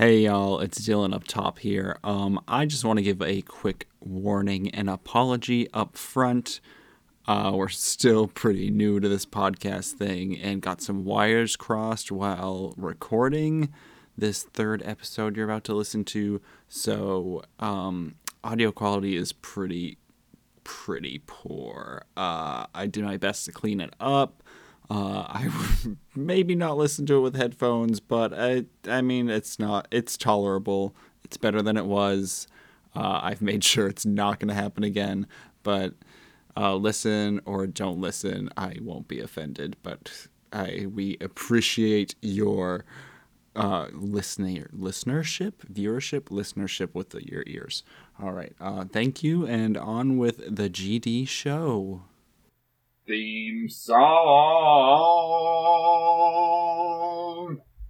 Hey y'all, it's Dylan up top here. Um, I just want to give a quick warning and apology up front. Uh, we're still pretty new to this podcast thing and got some wires crossed while recording this third episode you're about to listen to. So, um, audio quality is pretty, pretty poor. Uh, I did my best to clean it up. Uh, I would maybe not listen to it with headphones, but I, I mean, it's not, it's tolerable. It's better than it was. Uh, I've made sure it's not going to happen again, but uh, listen or don't listen, I won't be offended. But I, we appreciate your uh, listener, listenership, viewership, listenership with the, your ears. All right, uh, thank you, and on with the GD show theme song.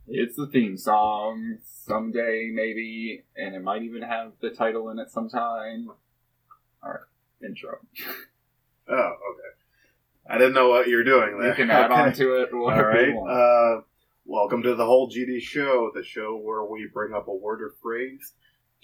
It's the theme song. Someday, maybe, and it might even have the title in it sometime. Alright, intro. Oh, okay. I didn't know what you were doing there. You can add okay. on to it. All right. Uh, welcome to the whole GD show, the show where we bring up a word or phrase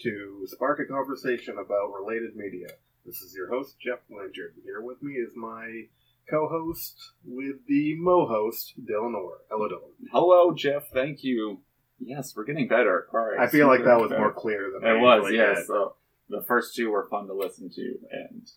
to spark a conversation about related media. This is your host, Geoff Blanchard. Here with me is my co-host with the mo-host, Dylan Orr. Hello, Dylan. Hello, Geoff. Thank you. Yes, we're getting better. All right. I feel like that was better. more clear than It I was, yes. did. So the first two were fun to listen to, and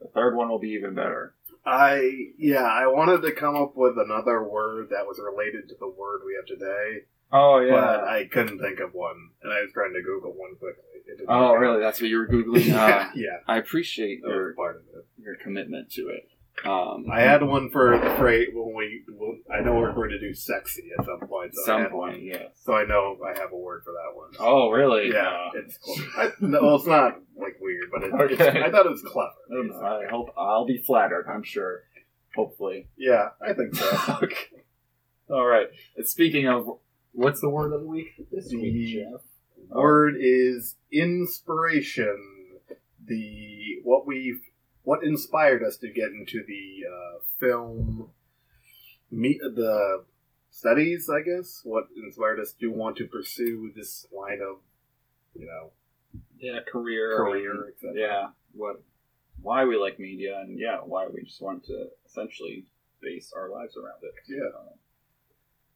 the third one will be even better. I yeah, I wanted to come up with another word that was related to the word we have today, Oh yeah, but I couldn't think of one, and I was trying to Google one quickly. Oh, really? That's what you were googling. yeah, Uh, yeah, I appreciate that your part of it. your commitment to it. Um, I had one for the phrase when we. When, I know we're going to do sexy at some point. So some point, one. yes. So I know I have a word for that one. Oh, really? yeah, it's close. I, no, well, it's not like weird, but it, Okay. I thought it was clever. I hope I'll be flattered. I'm sure. Hopefully. Yeah, I think so. okay. All right. Speaking of, what's the word of the week this week, Geoff? Word is inspiration. The what we what inspired us to get into the uh, film, meet the studies. I guess what inspired us to want to pursue this line of, you know, Yeah, career. career. etc. Yeah. What? Why we like media, and yeah, why we just want to essentially base our lives around it. Yeah. Uh,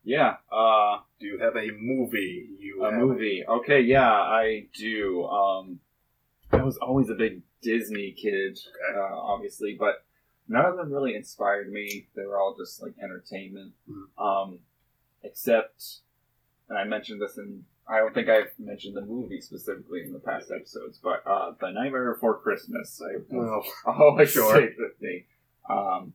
yeah. Uh, Do you have a movie? You a movie. Okay, yeah, I do. Um, I was always a big Disney kid, Okay. uh, obviously, but none of them really inspired me. They were all just like entertainment. Mhm. Um, except, and I mentioned this in. I don't think I've mentioned the movie specifically in the past episodes, but uh, The Nightmare Before Christmas. I Oh, always sure. Um,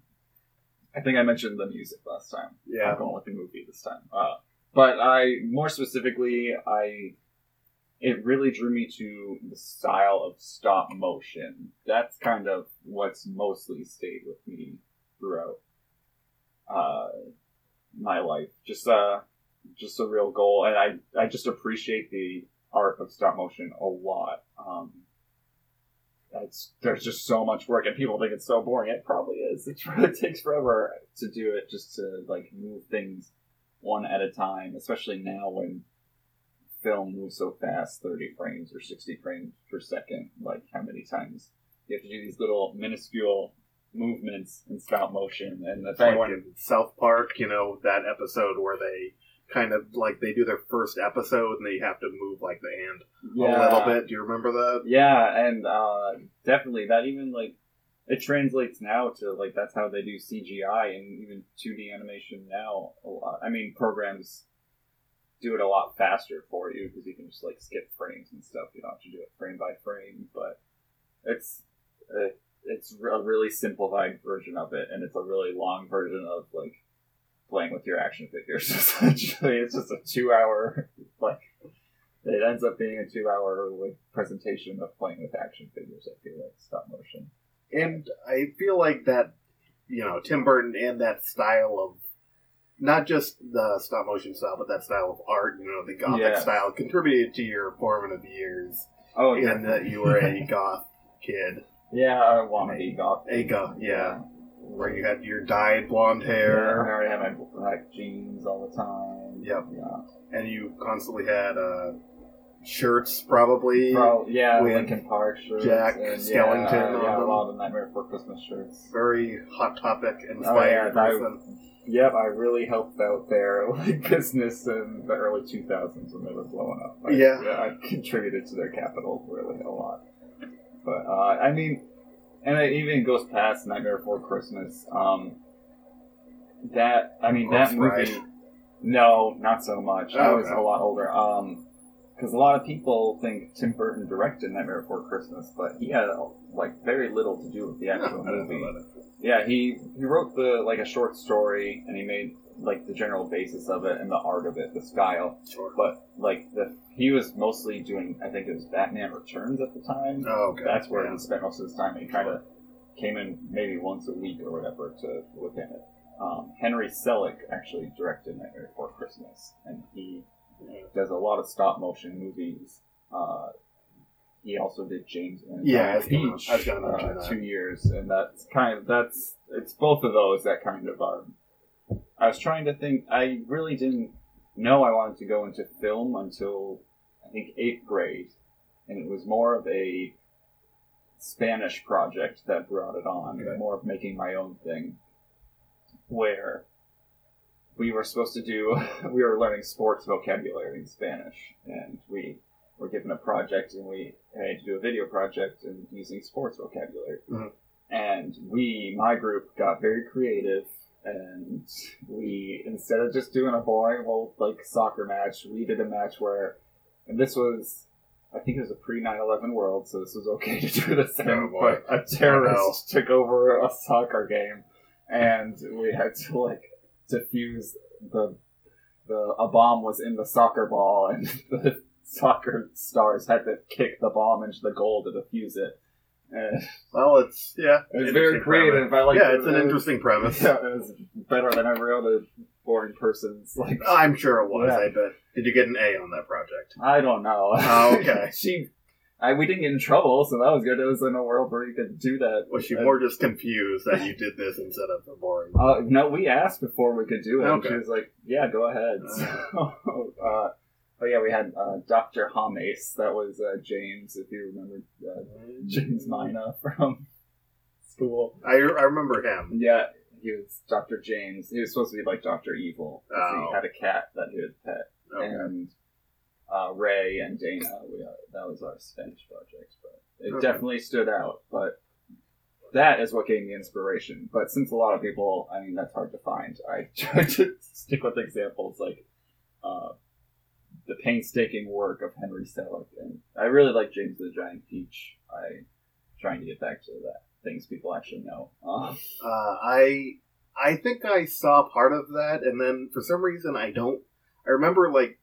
I think I mentioned the music last time. yeah. I'm going with the movie this time. Uh, but I, more specifically, I, it really drew me to the style of stop motion. That's kind of what's mostly stayed with me throughout uh, my life. Just uh, just a real goal, and I, I just appreciate the art of stop motion a lot. Um, it's, there's just so much work, and people think it's so boring. It probably is. It, it takes forever to do it, just to like move things one at a time. Especially now when film moves so fast, thirty frames or sixty frames per second. Like how many times you have to do these little minuscule movements in stop motion, and the thing like in South Park, you know, that episode where they kind of like they do their first episode and they have to move like the hand a little bit. Do you remember that? Yeah, and uh, definitely that even like it translates now to like that's how they do CGI and even 2D animation now. A lot. I mean, programs do it a lot faster for you because you can just like skip frames and stuff. You don't have to do it frame by frame, but it's it, it's a really simplified version of it, and it's a really long version of like playing with your action figures. Essentially, it's just a two-hour like it ends up being a two-hour like presentation of playing with action figures. I feel like stop motion. And I feel like that, you know, Tim Burton and that style of not just the stop motion style, but that style of art, you know, the gothic Yeah. style, contributed to your formative years Oh in that you were a goth kid. yeah, I want be goth. A goth, yeah. Where you had your dyed blonde hair. I already had my black jeans all the time. Yep. Yeah. and you constantly had uh, shirts, probably. Bro, yeah, with Linkin Park shirts. Jack and, Skellington Yeah, yeah a lot of Nightmare Before Christmas shirts. Very hot topic Oh, yeah, inspired person. Yep, I really helped out their like, business in the early 2000s when they were blowing up. I, Yeah. I contributed to their capital really a lot. But uh, I mean, and it even goes past Nightmare Before Christmas. Um, that I mean, that movie. No, not so much. I Oh, was okay. a lot older. Um, because a lot of people think Tim Burton directed Nightmare Before Christmas, but he had like very little to do with the actual movie. Yeah, he he wrote the like a short story, and he made like the general basis of it and the art of it, the style. Sure. But like the he was mostly doing, I think it was Batman Returns at the time. Oh, okay. That's where yeah. he spent most of his time. He kind of came in maybe once a week or whatever to look at it. Um, Henry Selick actually directed Nightmare Before Christmas, and he does a lot of stop motion movies. Uh, he also did James and Yeah, I Giant was Peach I was gonna mention uh, two years, and that's kind of that's it's both of those that kind of are. I was trying to think. I really didn't know I wanted to go into film until I think eighth grade, and it was more of a Spanish project that brought it on, Okay. more of making my own thing, where we were supposed to do we were learning sports vocabulary in Spanish, and we were given a project, and we had to do a video project and using sports vocabulary. Mhm. And we, my group, got very creative, and we instead of just doing a boring old like soccer match, we did a match where, and this was. I think it was a pre 9 11 world, so this was okay to do this in. Oh, but a terrorist took over a soccer game, and we had to like defuse the the a bomb was in the soccer ball, and the soccer stars had to kick the bomb into the goal to defuse it. And Well, it's yeah. it was very creative. I like. yeah, it's an interesting premise. Yeah, it was better than every other boring person's. Like I'm sure it was. Yeah. I bet. Did you get an A on that project? I don't know. Oh, okay. she, I, we didn't get in trouble, so that was good. It was in a world where you could do that. Was she Uh, more just confused that you did this instead of the boring? Uh, no, we asked before we could do it. Okay. She was like, "Yeah, go ahead." So, uh, but yeah, we had uh, Doctor Hames. That was uh, James, if you remember uh, James Mina from school. I, I remember him. Yeah, he was Doctor James. He was supposed to be like Doctor Evil. Oh. He had a cat that he would pet, Okay. and uh, Ray and Dana. We, uh, that was our Spanish project, but it Okay. definitely stood out. But that is what gave me inspiration. But since a lot of people, I mean, that's hard to find. I tried to stick with examples like uh, the painstaking work of Henry Selick, and I really like James the Giant Peach. I trying to get back to that things people actually know. Um, Uh, I I think I saw part of that, and then for some reason I don't. I remember like,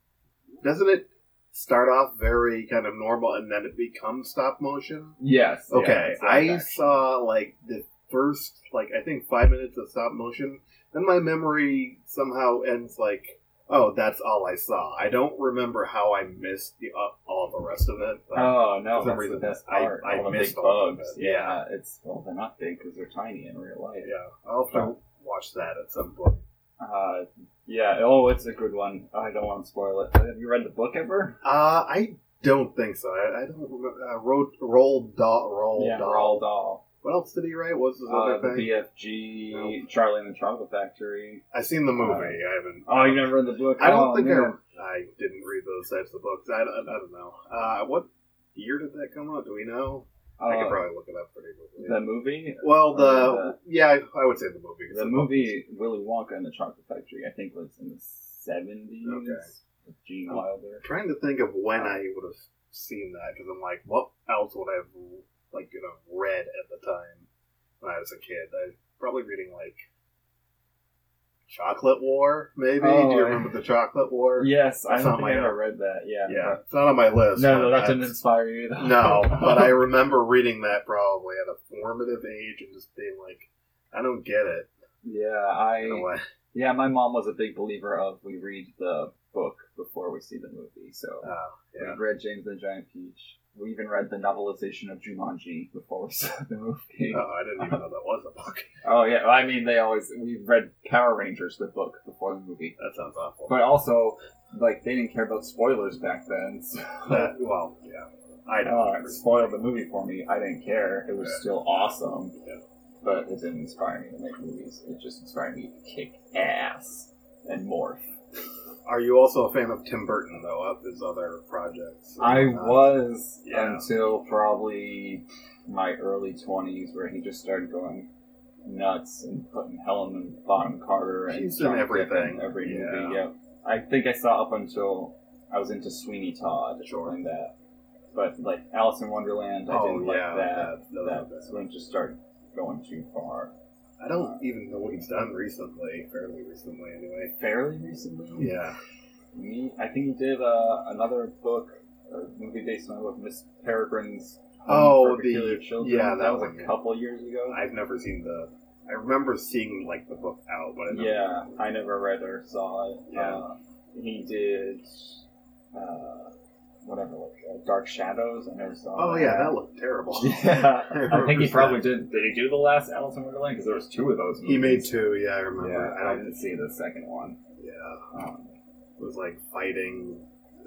doesn't it start off very kind of normal and then it becomes stop motion? yes. Okay, like I that. saw like the first like I think five minutes of stop motion. Then my memory somehow ends like, oh, that's all I saw. I don't remember how I missed the uh, all the rest of it. Oh no, that's reason, the best I- part. I all the missed all bugs. it. Yeah, it's well, they're not big because they're tiny in real life. yeah, I'll have to watch that at some point. Uh, yeah. Oh, it's a good one. I don't want to spoil it. Have you read the book ever? Uh, I don't think so. I, I don't remember. Uh, Roll, Roald Dahl. Roll yeah, Doll. Dahl. What else did he write? What was his Uh, other the thing? BFG, No. Charlie and the Chocolate Factory. I've seen the movie. I haven't. Oh, you never read the book? I don't Oh, think man. I. I didn't read those types of books. I, don't- I don't know. Uh, what year did that come out? Do we know? I could Uh, probably look it up pretty quickly. the movie. well, the uh, yeah, I, I would say the movie. The book movie Willy Wonka and the Chocolate Factory, I think, was in the seventies. Okay. With Gene Oh. Wilder. I'm trying to think of when I would have seen that because I'm like, what else would I have like you know read at the time when I was a kid? I was probably reading like Chocolate War, maybe. Oh, Do you remember the Chocolate War? Yes, I That's don't think I ever read that. Yeah. Yeah, it's not on my list. No, no, that didn't inspire you. Though. No, but I remember reading that probably at a formative age and just being like, I don't get it. yeah, I yeah, my mom was a big believer of we read the book before we see the movie. So Oh, yeah. we read James and the Giant Peach. We even read the novelization of Jumanji before we saw the movie. Oh, I didn't even know that was a book. Oh yeah, I mean they always we read Power Rangers the book before the movie. That sounds awful. But also like they didn't care about spoilers back then. So, That, well, yeah. I don't uh, it spoiled the movie for me. I didn't care. It was Yeah. still awesome, Yeah. but it didn't inspire me to make movies. It just inspired me to kick ass and morph. Are you also a fan of Tim Burton, though, of his other projects? I Uh, was Yeah. until probably my early twenties, where he just started going nuts and putting Helen Bonham Carter and She's in everything. in every Yeah. movie. Yeah, I think I saw up until I was into Sweeney Todd Sure. and that, but like Alice in Wonderland, I Oh, didn't yeah, like that. that- that That's when it just started going too far. I don't even know what he's done recently, fairly recently, anyway. Fairly recently, Yeah. Me, I think he did uh, another book, a movie based on a book, Miss Peregrine's Home Oh, for the- Children. yeah, that, that was a couple years ago. I've never seen the. I remember seeing like the book out, but I never yeah, I never read or saw it. Yeah. Uh, he did uh, whatever, like uh, Dark Shadows. I never saw. Oh yeah, that looked terrible. yeah, I think he probably that. did. Did he do the last Alice in Wonderland? Because there was two of those. He made two. Yeah, I remember. Yeah, I I didn't see the second one. Yeah, Um, it was like fighting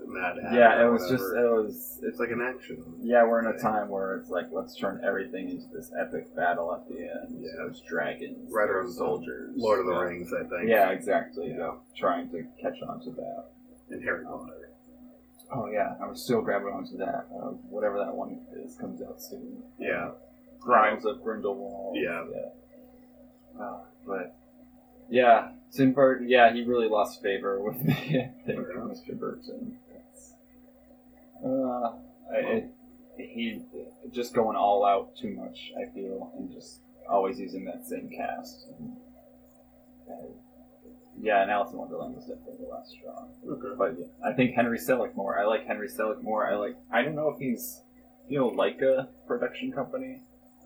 Mad Hatter. yeah, it was just it was It's like an action. Yeah, we're in a time where it's like let's turn everything into this epic battle at the end. Yeah. There's dragons, Right there's around soldiers, Lord of the yeah. Rings, I think. Yeah, exactly. Yeah. Yeah. Trying to catch on to that. and Harry Potter. Oh yeah, I'm still grabbing onto that. Uh, whatever that one is comes out soon. Yeah. Crimes of Grindelwald. Yeah. Yeah. Uh, but yeah, Tim Burton. Yeah, he really lost favor with me. I think enough. Mr. Burton. It's, uh, I, it, he just going all out too much. I feel, and just always using that same cast. And, yeah, and Alice in Wonderland was definitely the last straw. Okay. But yeah, I think Henry Selick more. I like Henry Selick more. I like. I don't know if he's, you know, Laika production company.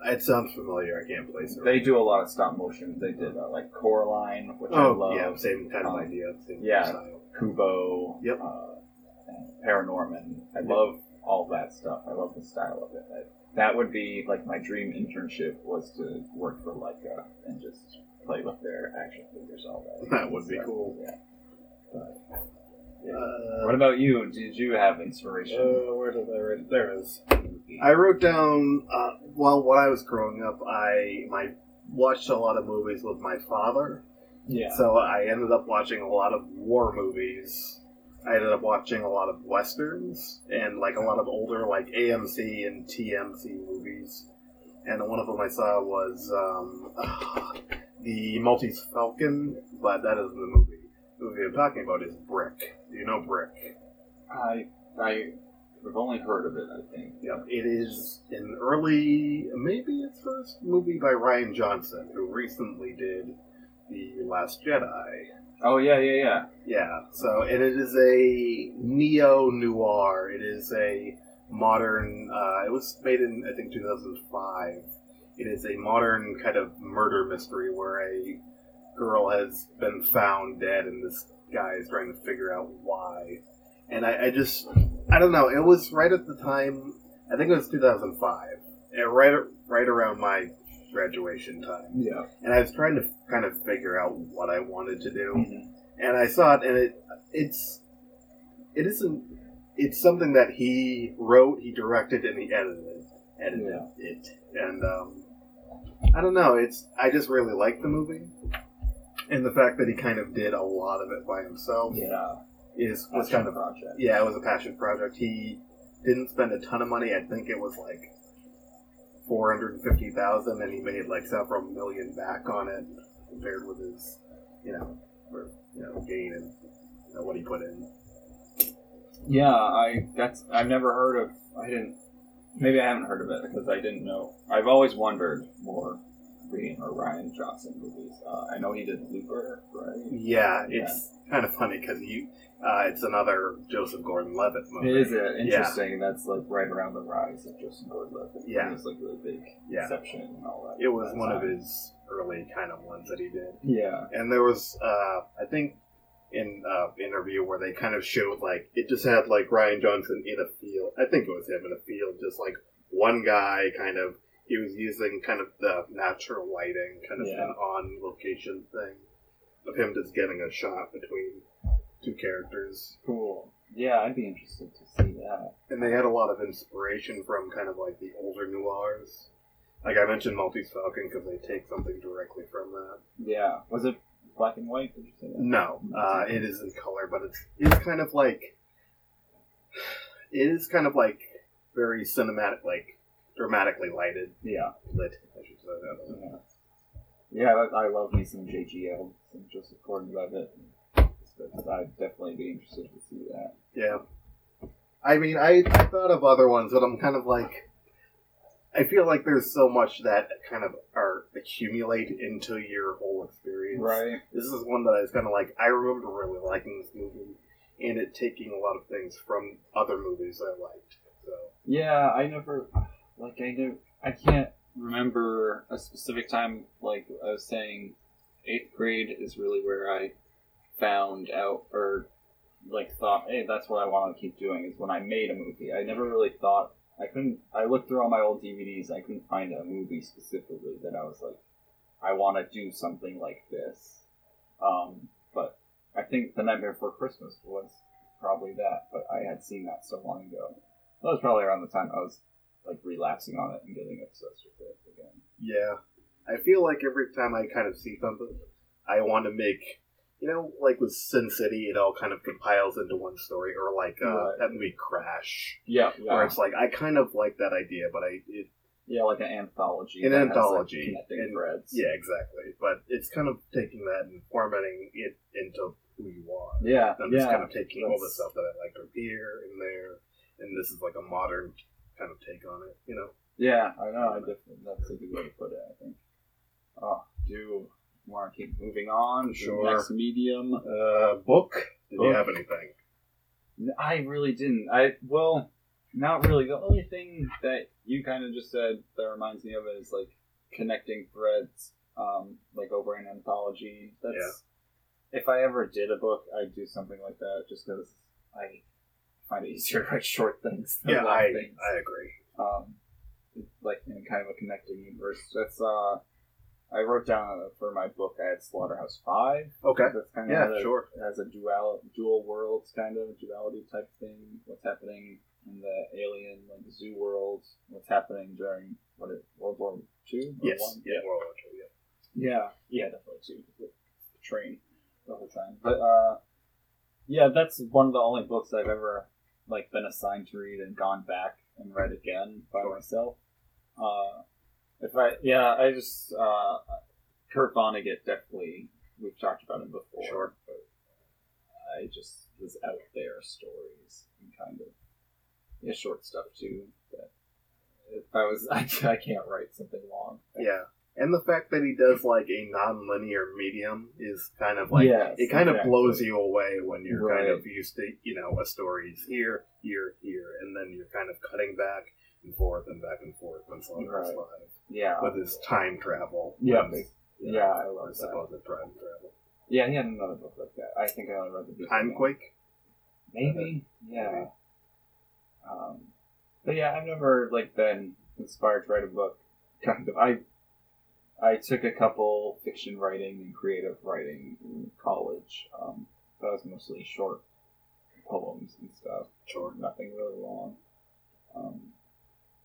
It sounds familiar. I can't place it. They do a lot of stop motion. They did uh, like Coraline, which I Oh love. yeah, same kind of Um, idea. Same yeah. style. Kubo. Yep. Uh, and Paranorman. I Yep. love all that stuff. I love the style of it. I, that would be like my dream internship was to work for Laika and just play with their action figures all day. That would be So, cool. Yeah. But, yeah. Uh, What about you? Did you have inspiration? Uh, where did I write? There it is. I wrote down. Uh, well, when I was growing up, I my watched a lot of movies with my father. yeah. So I ended up watching a lot of war movies. I ended up watching a lot of westerns and like a lot of older like AMC and TMC movies. And one of them I saw was um, the Maltese Falcon, but that isn't the movie. The movie I'm talking about is Brick. Do you know Brick? I I have only heard of it. I think. Yep. It is an early, maybe its first movie by Rian Johnson, who recently did The Last Jedi. Oh yeah, yeah, yeah. Yeah, so and it is a neo noir. It is a modern. Uh, it was made in I think 2005. It is a modern kind of murder mystery where a girl has been found dead, and this guy is trying to figure out why. And I, I just, I don't know. It was right at the time. I think it was 2005, and right right around my graduation time Yeah. and I was trying to kind of figure out what I wanted to do, Mhm. and I saw it, and it it's it isn't it's something that he wrote, he directed, and he edited edited Yeah. it, and um, I don't know, it's I just really like the movie, and the fact that he kind of did a lot of it by himself Yeah. is was kind of project. yeah, it was a passion project. He didn't spend a ton of money. I think it was like four hundred and fifty thousand, and he made like several million back on it compared with his, you know, for, you know, gain and you know, what he put in. Yeah, I that's I've never heard of. I didn't. Maybe I haven't heard of it because I didn't know. I've always wondered more reading or Rian Johnson movies. Uh, I know he did Looper, right? Yeah, it's kind of funny because you, uh, it's another Joseph Gordon-Levitt movie. Is it interesting? That's like right around the rise of Joseph Gordon-Levitt. Yeah. it was like really big. Yeah. Inception and all that. It was one of his early kind of ones that he did. Yeah. and there was uh i think in uh interview where they kind of showed like it just had like rian johnson in a field i think it was him in a field just like one guy kind of he was using kind of the natural lighting kind of Yeah. an on location thing of him just getting a shot between two characters, Cool. Yeah, I'd be interested to see that. and they had a lot of inspiration from kind of like the older noirs. Like I mentioned Maltese Falcon because they take something directly from that. Yeah. Was it black and white? Did you say that? No, uh, it is in color, but it's it's kind of like it is kind of like very cinematic, like dramatically lighted, Yeah. lit. I should say that. Yeah. Yeah, I I love me some JGL, some Joseph Gordon-Levitt. But I'd definitely be interested to see that. Yeah. I mean, I, I thought of other ones, but I'm kind of like, I feel like there's so much that kind of are accumulate into your whole experience. Right. This is one that I was kind of like, I remember really liking this movie, and it taking a lot of things from other movies I liked. So Yeah, I never like I never I can't remember a specific time like I was saying eighth grade is really where I found out or like thought, hey, that's what I want to keep doing is when I made a movie. I never really thought I couldn't I looked through all my old DVDs, I couldn't find a movie specifically that I was like, I want to do something like this. Um, but I think The Nightmare Before Christmas was probably that, but I had seen that so long ago. That was probably around the time I was like relapsing on it and getting obsessed with it again. yeah, I feel like every time I kind of see something, I want to make. You know, like with Sin City, it all kind of compiles into one story, or like uh, Right. that movie Crash, Yeah, where it's like I kind of like that idea, but I it, yeah, like an anthology. An that has, like, anthology, connecting and- threads. Yeah, exactly. But it's kind of taking that and formatting it into who you are. yeah, I'm yeah. just kind of taking all the stuff that I like from here and there, and this is like a modern kind of take on it. You know? Yeah, I know. I definitely that's a good way to put it. I think. Oh, do you want to keep moving on? Sure. Next medium. Uh, book. Did you Book. have anything? I really didn't. I well, not really. The only thing that you kind of just said that reminds me of it is like connecting threads, um, like over an anthology. That's if I ever did a book, I'd do something like that, just because I find it easier to write short things than Yeah, long I things. I agree. um, like in kind of a connecting universe. That's uh, I wrote down for my book. I had Slaughterhouse Five. Okay. That's kind Yeah, of a, sure. It has a dual dual worlds kind of duality type thing. What's happening in the alien like zoo world? What's happening during what is World War Two? Yes. One? Yeah. World War II, yeah. Yeah, yeah, definitely too. The train the whole time, but uh, yeah, that's one of the only books I've ever like been assigned to read and gone back and read again by myself. Uh, if I yeah, I just uh, Kurt Vonnegut definitely we've talked about him before. Sure. I just was out there stories and kind of yeah, short stuff too. That if I was I, I can't write something long. Yeah. And the fact that he does like a non-linear medium is kind of like Yes, it kind of blows you away when you're kind of used to you know a story's here, here, here, and then you're kind of cutting back and forth and back and forth on Slaughterhouse Right. Five Yeah. with his time travel. Yeah, and, you yeah, I love that. supposed time travel. Yeah, he had another book like that. I think I only read the beginning. Timequake. Maybe. Yeah. Maybe. Um, but yeah, I've never like been inspired to write a book. Kind of. I I took a couple fiction writing and creative writing in college. Um, that was mostly short poems and stuff. Sure. Nothing really long. Um,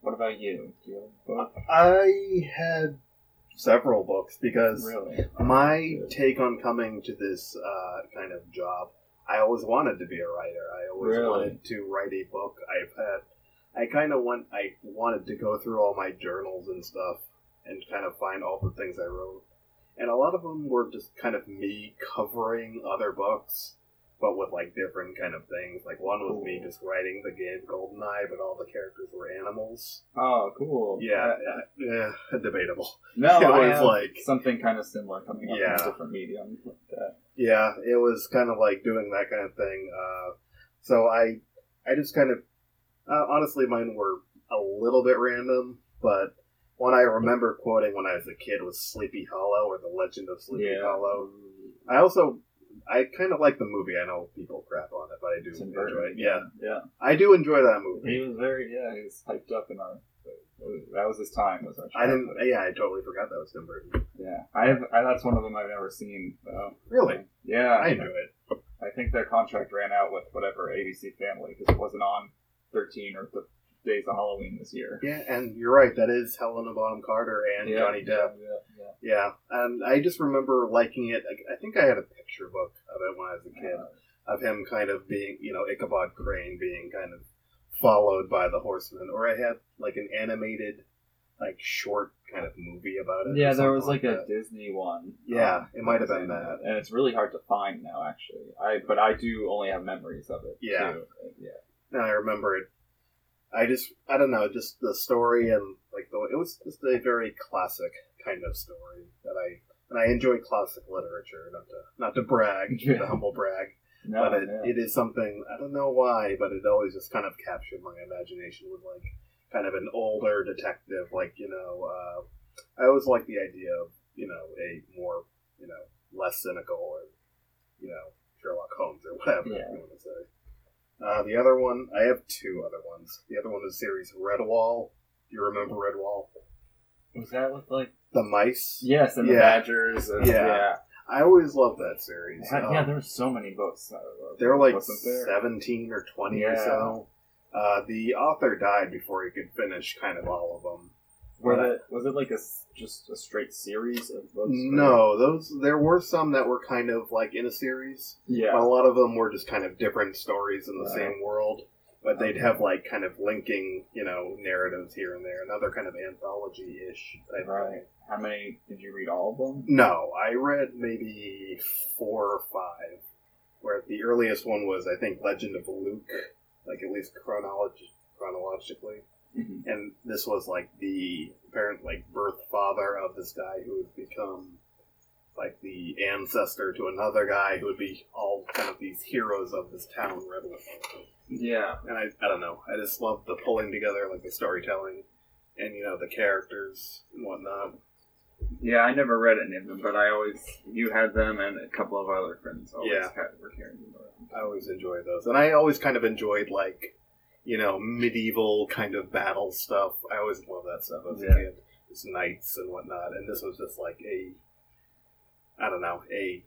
what about you? Do you have a book? I had several books because Really? my take on coming to this uh, kind of job, I always wanted to be a writer. I always Really? wanted to write a book. I've had, I kind of went, I wanted to go through all my journals and stuff and kind of find all the things I wrote. And a lot of them were just kind of me covering other books, but with like different kind of things. Like one was me just writing the game Goldeneye, but all the characters were animals. Oh, cool. Yeah, yeah, debatable. No, It I was like- something kind of similar coming up in a different medium. Like. Yeah, it was kind of like doing that kind of thing. Uh, so I, I just kind of, uh, honestly, mine were a little bit random, but one I remember quoting when I was a kid was Sleepy Hollow or The Legend of Sleepy Yeah. Hollow. I also, I kind of like the movie. I know people crap on it, but I do Tim enjoy Burton. it. Yeah, Yeah. I do enjoy that movie. He was very, yeah, he was hyped up in our. That was his time. Was our I didn't. Yeah, I totally forgot that was Tim Burton. Yeah, I have. I, that's one of them I've never seen. Though. Really, Yeah, I enjoy it. I think their contract ran out with whatever ABC Family because it wasn't on 13 or the days of Halloween this year. Yeah, and you're right. That is Helena Bonham Carter and Yeah, Johnny Depp. Yeah, yeah, and I just remember liking it. I- think I had a picture book of it when I was a kid, Uh, of him kind of being, you know, Ichabod Crane being kind of followed by the horsemen. Or I had like an animated, like short kind of movie about it. yeah, there was something like a. Disney one. Yeah, um, it might have been that. and it's really hard to find now. Actually, I but I do only have memories of it. Yeah. too. yeah. And I remember it. I just, I don't know, just the story and like the, it was just a very classic kind of story that I, and I enjoy classic literature. Not to, not to brag, Yeah. to humble brag. No, but it, it is something I don't know why, but it always just kind of captured my imagination with like kind of an older detective, like you know, uh, I always like the idea of you know a more you know less cynical or you know Sherlock Holmes or whatever Yeah. you want to say. Uh, the other one, I have two other ones. The other one is series Redwall. Do you remember Redwall? was that with like The mice. yes, and the Yeah. Badgers. And, Yeah. yeah, I always loved that series. yeah. Um, there were so many books. There were like wasn't there? 17 or 20 or Yeah. so. Uh, the author died before he could finish kind of all of them. Were it was it like a s- just a straight series of books? No, those there were some that were kind of like in a series. Yeah. But a lot of them were just kind of different stories in the Right. same world. But they'd have like kind of linking, you know, narratives here and there. Another kind of anthology-ish type Right. thing. How many did you read? All of them? No, I read maybe four or five. Where the earliest one was, I think, Legend of Luke, like at least chronolog- chronologically. Mhm. and this was like the apparent like birth father of this guy who would become like the ancestor to another guy who would be all kind of these heroes of this town Redwood. Yeah. And I, I don't know, I just love the pulling together, like the storytelling, and you know the characters and whatnot. Yeah, I never read any of them, but I always you had them, and a couple of other friends always Yeah. had, were carrying them around. I always enjoyed those, and I always kind of enjoyed like you know medieval kind of battle stuff. I always loved that stuff as a kid, just knights and whatnot. And this was just like a, don't know, a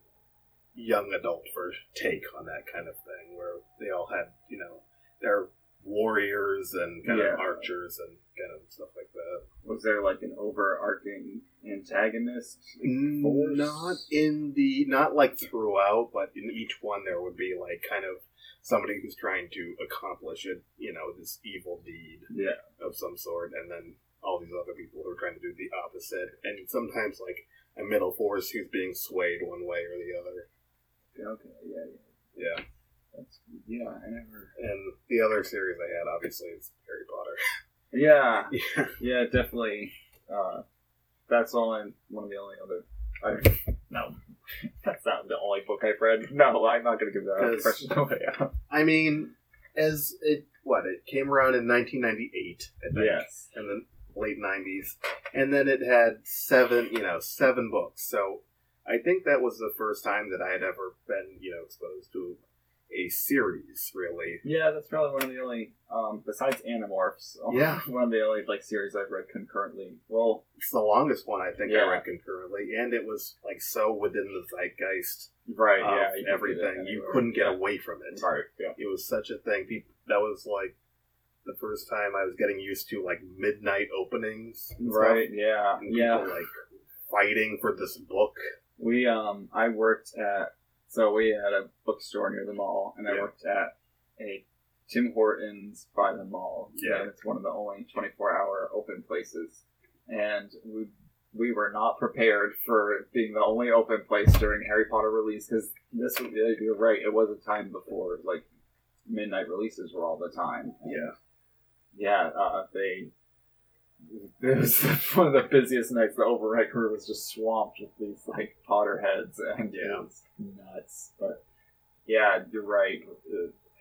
young adult for take on that kind of thing, where they all had you know their warriors and kind Yeah. of archers and kind of stuff like that. Was there like an overarching antagonist? Mm, Force? Not in the not like throughout, but in each one there would be like kind of somebody who's trying to accomplish it, you know, this evil deed Yeah. of some sort, and then all these other people who are trying to do the opposite, and sometimes like a middle force who's being swayed one way or the other. Okay. Yeah. Yeah. Yeah, That's, yeah. I never. and the other series I had obviously is Harry Potter. Yeah. yeah, Yeah. Definitely. Uh, that's only one of the only other. I, no, that's not the only book I've read. No, I'm not going to give that impression away. I mean, as it what it came around in 1998, I think. yes. in the late 90s and then it had seven you know seven books so i think that was the first time that i had ever been you know exposed to a series really Yeah, that's probably one of the only, um, besides Animorphs, Yeah. one of the only like series I've read concurrently. Well, it's the longest one i think Yeah. i read concurrently and it was like so within the zeitgeist right, yeah, you everything you couldn't get yeah. away from it Right, yeah, it was such a thing People, that was like the first time i was getting used to like midnight openings and stuff. right, yeah, yeah. people, like fighting for this book We um, I worked at so we had a bookstore near the mall, and I Yeah. worked at a Tim Hortons by the mall. Yeah. and it's one of the only twenty four hour open places, and we. We were not prepared for being the only open place during Harry Potter release because this. You're right. It was a time before like midnight releases were all the time. Yeah yeah, uh, they. It was one of the busiest nights. The overnight crew was just swamped with these like Potterheads, and Yeah. it was nuts. But yeah, you're right.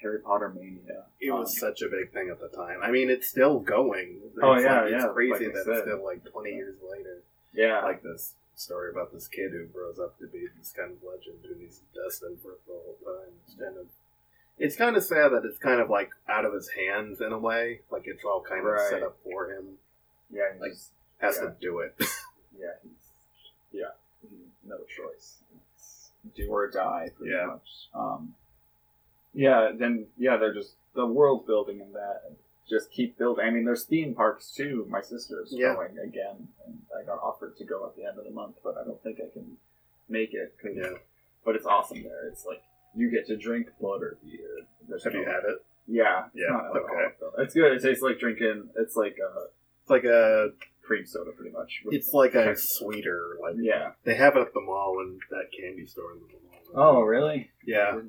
Harry Potter mania. It was Um, such a big thing at the time. I mean, it's still going. It's Oh, yeah, like, it's crazy like that it's still like 20 years later. yeah, Like this story about this kid who grows up to be this kind of legend and he's destined for the whole time. It's kind of, it's kind of sad that it's kind of like out of his hands in a way. Like it's all kind of set up for him. yeah, he like- just- Has Yeah. to do it. yeah, he's yeah, no choice. It's do or die, pretty Yeah. much. Um, Yeah, then yeah, they're just the world building in that. Just keep building. I mean, there's theme parks too. My sister's Yeah. going again, and I got offered to go at the end of the month, but I don't think I can make it. 'cause- Yeah. But it's awesome there. It's like you get to drink butter beer. There's Have you had it? Yeah. It's Yeah, Not okay. though. It's good. It tastes like drinking. It's like uh, It's like a. cream soda, pretty much. with- It's like a sweeter. Like yeah. they have it at the mall and that candy store in the mall. Oh, really? Yeah,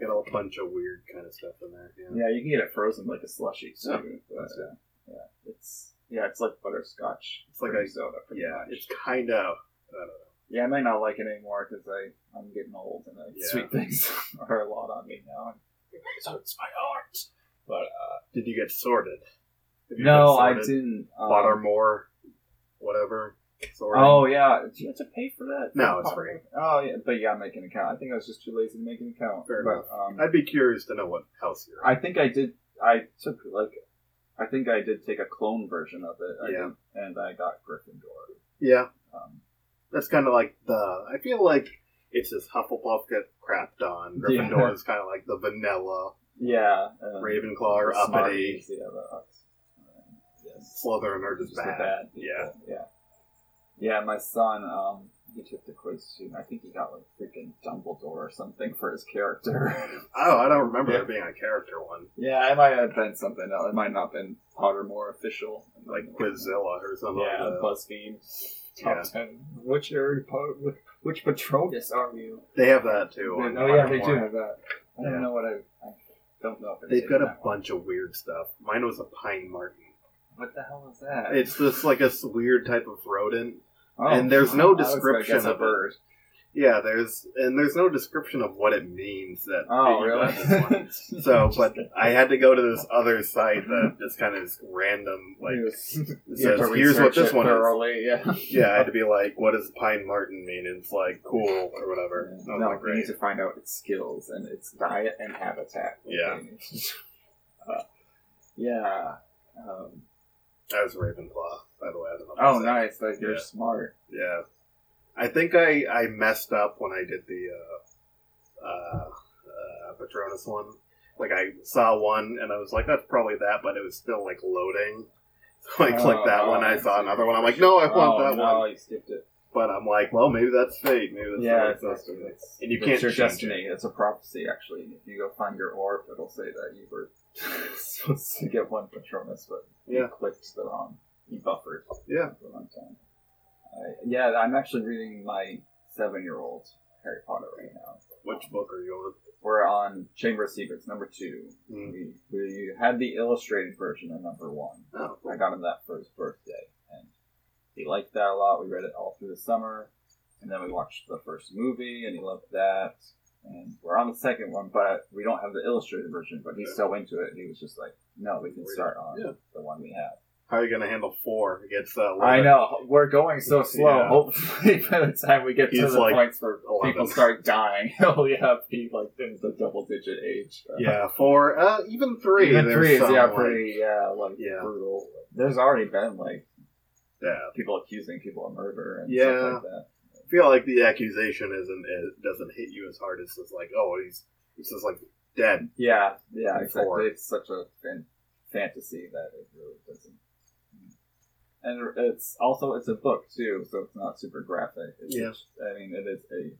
got a bunch of weird kind of stuff in there. Yeah. Yeah, you can get it frozen like a slushy too. But, that's uh, yeah, it's yeah, it's like butterscotch. It's like cream a- soda. Pretty Yeah, much. it's kind of. I don't know. Yeah, I might not like it anymore because I I'm getting old and uh, Yeah. sweet things are a lot on me now. It hurts my heart. But uh, Did you get sorted? You no, been I didn't. Um, Pottermore, whatever. Sorting. Oh yeah, do you have to pay for that? No, it's free. Oh yeah, but yeah, make an account. I think I was just too lazy to make an account. Fair but, Um, I'd be curious to know what house you're. in. I think I did. I took like, I think I did take a clone version of it. I Yeah. did, and I got Gryffindor. yeah, Um, that's kind of like the. I feel like it's this Hufflepuff get crapped on. Yeah. Gryffindor is kind of like the vanilla. yeah, um, Ravenclaw or uppity. Yeah, uh, yes. Slytherin are just Just bad. bad Yeah. yeah, yeah. My son, um, he took the quiz too. and I think he got like freaking Dumbledore or something for his character. Oh, I don't remember Yeah. there being a character one yeah, it might have been something else. It might not have been Pottermore official, like Quizilla or something. Yeah, like. BuzzFeed. Top Yeah. ten. Which Potter? which- Patronus are you? They have that too. oh on yeah, they do have that. I don't Yeah. know what I. I don't know if They've got a that one. bunch of weird stuff. Mine was a pine marten. What the hell is that? It's just like a weird type of rodent. Oh, and there's no I was gonna description of it. Yeah, there's and there's no description of what it means that. Oh really? this one. So, but I had to go to this other site that just kind of is random. Like, You it have says, here's what this one is. Yeah. Yeah, I had to be like, what does pine marten mean? And it's like cool or whatever. Was No, like, you need to find out its skills and its diet and habitat. Yeah. Uh, yeah. Um, I was Ravenclaw, by the way. I don't know oh, nice. Like you're Yeah. smart. Yeah, I think I I messed up when I did the uh, uh, uh, Patronus one. Like I saw one and I was like, that's probably that, but it was still like loading. So I clicked that one. I saw another one. I'm like, no, I want oh, that no, one. you skipped it. But I'm like, well, maybe that's fate. Maybe that's Yeah, it's, it's it's, supposed to be. it's, And you it's can't your change destiny. It's a prophecy, actually. If you go find your orb, it'll say that you were supposed to get one Patronus, but Yeah. you clicked the wrong. You buffered. Yeah. For a long time. I, yeah, I'm actually reading my seven-year-old Harry Potter right now. Which book are you on? We're on Chamber of Secrets, number two. Mm. We, we had the illustrated version of number one. Oh, I got him that for his birthday, and he liked that a lot. We read it all through the summer, and then we watched the first movie, and he loved that. And we're on the second one, but we don't have the illustrated version. But he's Yeah. so into it, he was just like, "No, we can start on Yeah. the one we have." How are you gonna handle four against uh, I know we're going so slow. Yeah. Hopefully, by the time we get to He's the like points where 11. people start dying, he'll have be like in the double-digit age. Yeah, four. Uh, even three. Even three is yeah like- pretty yeah like Yeah. brutal. There's already been like Yeah, people accusing people of murder and Yeah. stuff like that. I feel like the accusation isn't it doesn't hit you as hard as just like oh he's he's just like dead. Yeah, yeah, exactly. It's such a fan- fantasy that it really doesn't. And it's also it's a book too, so it's not super graphic. It's Yeah. just- I mean, it is a.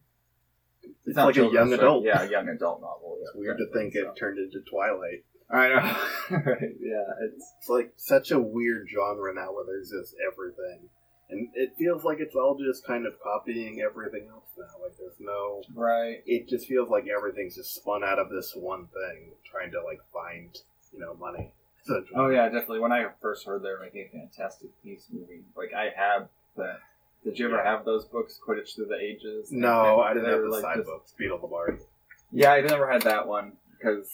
It's, not like a young story. adult. Yeah, a young adult novel. Yeah, It's weird to exactly, think it so. turned into Twilight. I know, right? Yeah, it's It's like such a weird genre now where there's just everything. And it feels like it's all just kind of copying everything else now. Like there's no right. it just feels like everything's just spun out of this one thing, trying to like find, you know, money. Oh yeah, definitely. When I first heard they were making a Fantastic Beasts movie, like I have that. Did you ever Yeah. have those books, Quidditch Through the Ages? No, I didn't have the like, side just- books. Beedle the Bard. Yeah, I never had that one because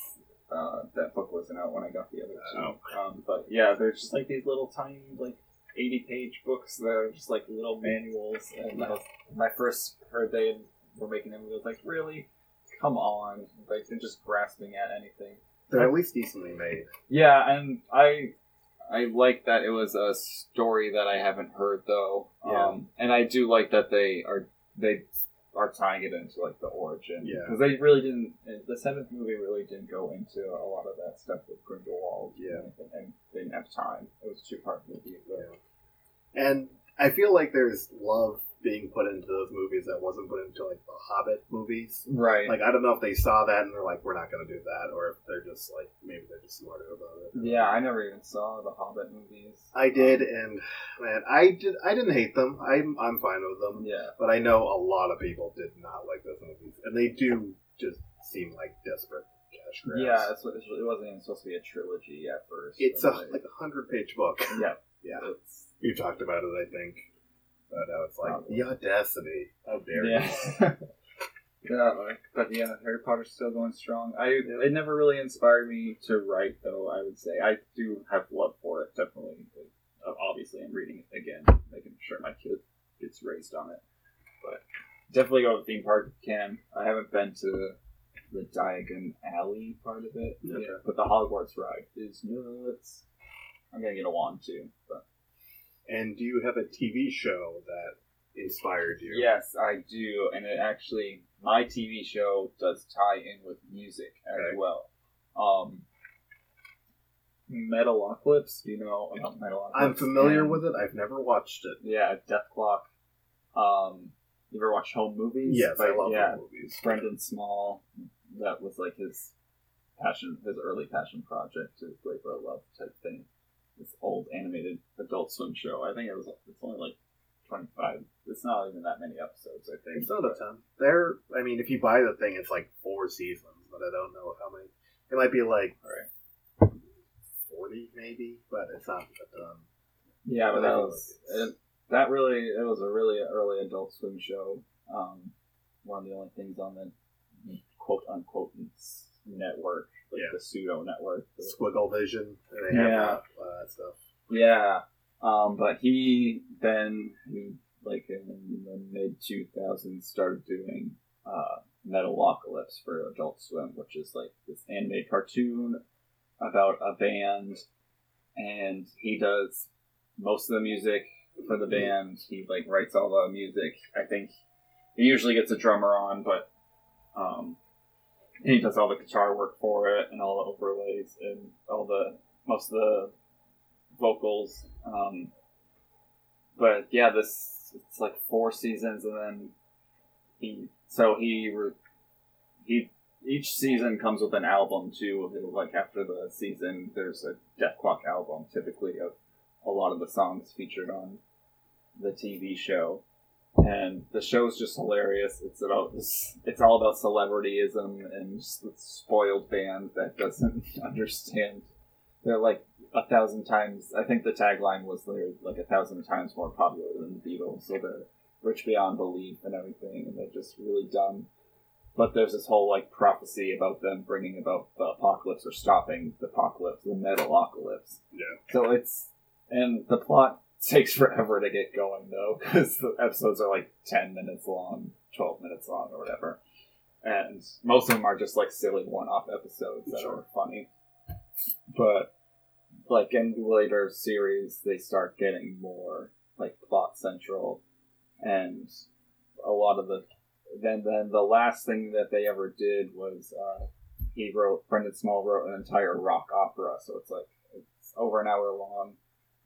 uh, that book wasn't out when I got the other two. Oh. Um, but yeah, they're just like these little tiny, like eighty-page books that are just like little manuals. And was, when I first heard they were making them, I was like, really? Come on! Like they're just grasping at anything. They're at least decently made. Yeah, and I I like that it was a story that I haven't heard though. Yeah. Um, and I do like that they are they are tying it into like the origin. Yeah. because they really didn't. The seventh movie really didn't go into a lot of that stuff with Grindelwald. Yeah. and, and they didn't have time. It was a two part movie. But And I feel like there's love being put into those movies that wasn't put into like the Hobbit movies. Right. Like I don't know if they saw that and they're like, we're not going to do that, or if they're just like maybe they're just smarter about it. yeah, I never even saw the Hobbit movies. I did, and man, I did. I didn't hate them. I'm I'm fine with them. yeah. But I know a lot of people did not like those movies, and they do just seem like desperate cash grabs. Yeah, it's, it wasn't even supposed to be a trilogy at first. it's a like a hundred page book. yeah, Yeah, it's you talked about it, I think. But now it's like Probably. the audacity. How dare you? yeah. yeah, like, but yeah, Harry Potter's still going strong. I it never really inspired me to write, though. I would say I do have love for it. Definitely, Uh, obviously, I'm reading it again, making sure my kid gets raised on it. But definitely go to the theme park if you can. I haven't been to the Diagon Alley part of it, Okay. yet, but the Hogwarts ride is nuts. I'm gonna get a wand too, but. And do you have a TV show that inspired you? Yes, I do, and it actually my TV show does tie in with music as Okay. well. Um, Metalocalypse, do you know about Metalocalypse? I'm familiar And- with it. I've never watched it. Yeah, Dethklok. Um, you ever watch Home Movies? Yes, I love yeah, yeah. movies. Brendan Small. That was like his passion, his early passion project, his labor of love type thing. This old animated Adult Swim show. I think it was. It's only like twenty five. It's not even that many episodes. I think. It's not a ton. There, I mean, if you buy the thing, it's like four seasons, but I don't know how many. It might be like Right. forty, maybe, but it's not a ton. Yeah, but But that was it, that really it was a really early Adult Swim show. Um, one of the only things on the quote unquote network, like Yeah. the pseudo network. Squigglevision, and they have Yeah. that, that stuff. Yeah, um, but he then he like in the mid two thousands started doing uh, Metalocalypse for Adult Swim, which is like this animated cartoon about a band, and he does most of the music for the band. He like writes all the music. I think he usually gets a drummer on, but um, he does all the guitar work for it and all the overlays and all the most of the vocals. Um, but yeah, this it's like four seasons, and then he so he he each season comes with an album too. Like after the season, there's a Dethklok album typically of a lot of the songs featured on the TV show. And the show is just hilarious. It's about this. It's all about celebrityism and just this spoiled band that doesn't understand. They're like a thousand times. I think the tagline was they're like a thousand times more popular than the Beatles. So they're rich beyond belief and everything, and they're just really dumb. But there's this whole like prophecy about them bringing about the apocalypse or stopping the apocalypse, the metalocalypse. Yeah. So it's and the plot takes forever to get going though, because the episodes are like ten minutes long, twelve minutes long, or whatever. And most of them are just like silly one-off episodes that Sure. are funny. But like in later series, they start getting more like plot central, and a lot of the then then the last thing that they ever did was uh, he wrote Brendan Small wrote an entire rock opera, so it's like it's over an hour long,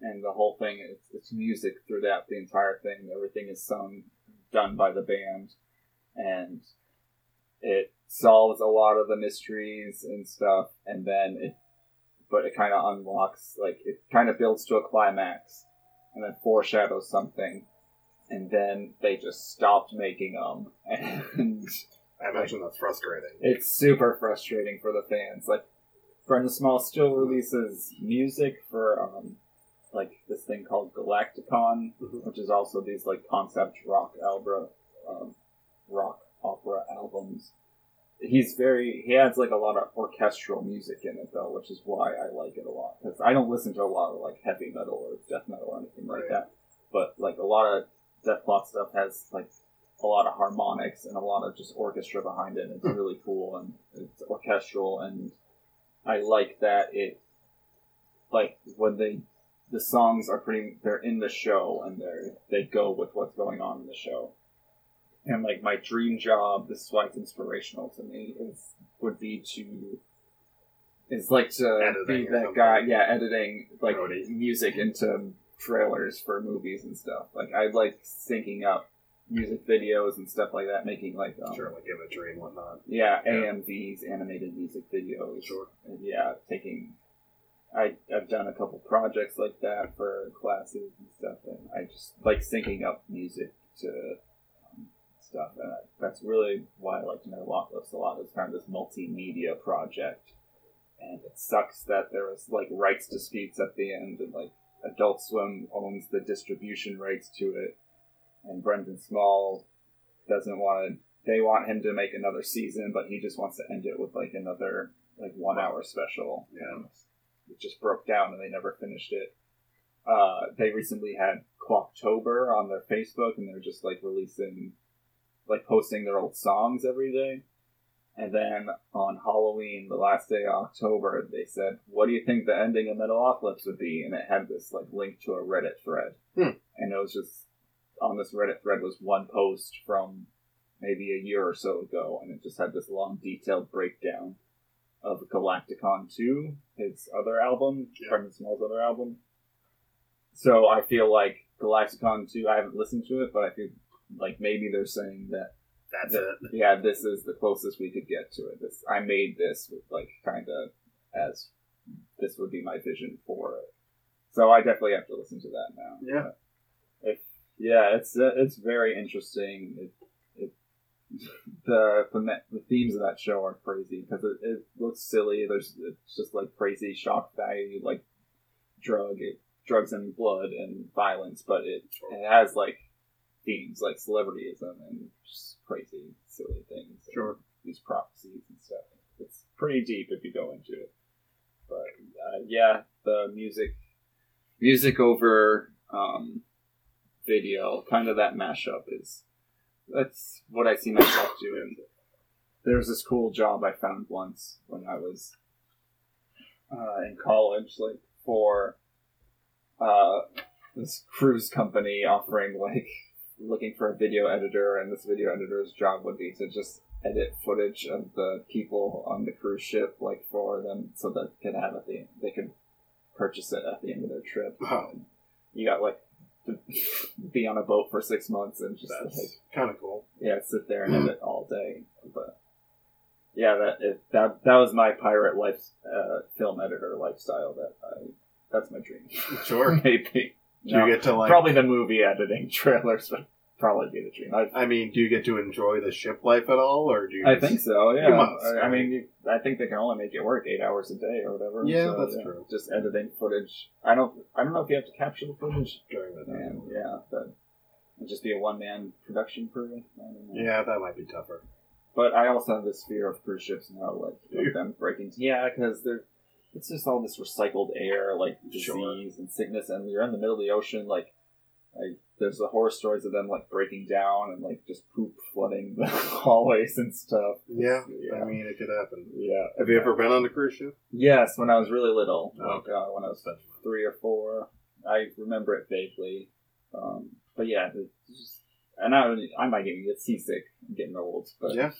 and the whole thing it's, it's music throughout the entire thing. Everything is sung, done by the band, and it solves a lot of the mysteries and stuff, and then it but it kind of unlocks like it kind of builds to a climax, and then foreshadows something, and then they just stopped making them, and I imagine that's frustrating. it's super frustrating for the fans. Like, Brendan Small still releases music for um, like this thing called Galaktikon, Mhm. which is also these like concept rock opera, um, rock opera albums. He's very he adds like a lot of orchestral music in it though, which is why I like it a lot because I don't listen to a lot of like heavy metal or death metal or anything like Right. that. But like a lot of Dethklok stuff has like a lot of harmonics and a lot of just orchestra behind it. And it's really cool and it's orchestral and I like that it like when they the songs are pretty they're in the show and they're they go with what's going on in the show. and like my dream job, this is why it's inspirational to me, is would be to is like to Editing be that guy, yeah, editing like Roadie. music into trailers for movies and stuff. Like I like syncing up music videos and stuff like that, making like um, Sure, like imagery and whatnot. yeah, Yeah. AMVs, animated music videos. Sure. And yeah, taking. I I've done a couple projects like that for classes and stuff, and I just like syncing up music to um, stuff, and I, that's really why I like Metalocalypse a lot. It's kind of this multimedia project, and it sucks that there was like rights disputes at the end, and like Adult Swim owns the distribution rights to it, and Brendan Small doesn't want to they want him to make another season, but he just wants to end it with like another like one hour special. Yeah. And it just broke down and they never finished it. Uh, they recently had Klocktober on their Facebook and they're just like releasing, like posting their old songs every day. And then on Halloween, the last day of October, they said, "What do you think the ending of Metalocalypse would be?" And it had this like link to a Reddit thread, Hmm. and it was just on this Reddit thread was one post from maybe a year or so ago, and it just had this long, detailed breakdown of Galaktikon 2, his other album, Yeah. Brendan Small's other album. So I feel like Galaktikon 2, I haven't listened to it, but I feel like maybe they're saying that, That's that it. yeah, this is the closest we could get to it. This I made this with like kind of as this would be my vision for it. So I definitely have to listen to that now. Yeah. It, yeah, it's uh, it's very interesting. It the, the the themes of that show are crazy because it, it looks silly. There's it's just like crazy shock value, like drug it, drugs and blood and violence, but it it has like themes like celebrityism and just crazy silly things. Sure. These prophecies and stuff. It's pretty deep if you go into it. But uh, yeah, the music, music over um, video, kind of that mashup is that's what I see myself doing. There's this cool job I found once when I was uh, in college, like for uh, this cruise company offering like looking for a video editor, and this video editor's job would be to just edit footage of the people on the cruise ship, like for them, so that they could have at the they could purchase it at the end of their trip. Wow. You got like to be on a boat for six months and just like kind of cool. yeah, sit there and edit all day. But yeah, that it, that that was my pirate life, uh, film editor lifestyle. That I, that's my dream. Sure. Maybe Do No, you get to like? probably the movie editing trailers would probably be the dream. I, I mean, do you get to enjoy the ship life at all, or do you? I just- think so. Yeah, must, I, I mean, you, I think they can only make it work eight hours a day or whatever. Yeah, so, that's true. Just editing footage. I don't. I don't know if you have to capture the footage. during the day. And yeah, that would just be a one man production crew. I don't know. Yeah, that might be tougher. But I also have this fear of cruise ships now, like Do you? of them breaking. Yeah, because they're it's just all this recycled air, like disease Sure. and sickness, and you're in the middle of the ocean. Like, like there's the horror stories of them like breaking down and like just poop flooding the hallways and stuff. Yeah, yeah, I mean, it could happen. yeah. Have you ever been on a cruise ship? Yes, when I was really little, Oh. like uh, when I was three or four. I remember it vaguely, um, but yeah, just, and I, I might even get seasick. I'm getting old, but Yeah.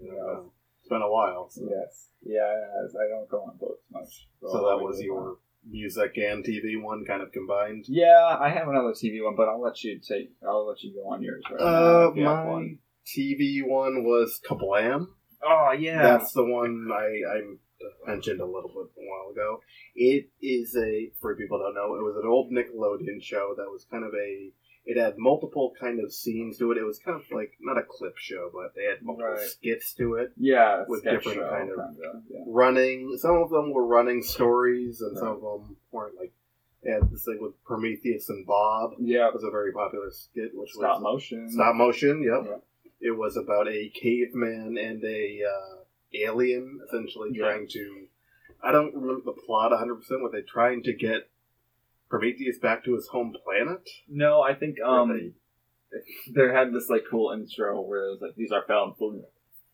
It's been a while. So, Yes. Yeah, I don't go on boats much. so that was your music and TV one kind of combined. Yeah, I have another TV one, but I'll let you take. I'll let you go on yours. Right Uh, if you my one. TV one was Kablam. Oh yeah. That's the one I, I mentioned a little bit a while ago. It is a, for people who don't know, it was an old Nickelodeon show that was kind of a, it had multiple kind of scenes to it. It was kind of like, not a clip show, but they had multiple Right. skits to it. yeah, with different show, kind of- kinda, yeah. Running, some of them were running stories, and some of them weren't like, they had this thing with Prometheus and Bob. Yeah, was a very popular skit, which stop was motion. Stop motion, yep. Yeah. It was about a caveman and a uh, alien essentially Yeah. trying to. I don't remember the plot 100%. Were they trying to get Prometheus back to his home planet? No, I think um, they- there had this like cool intro where it was like these are found footage,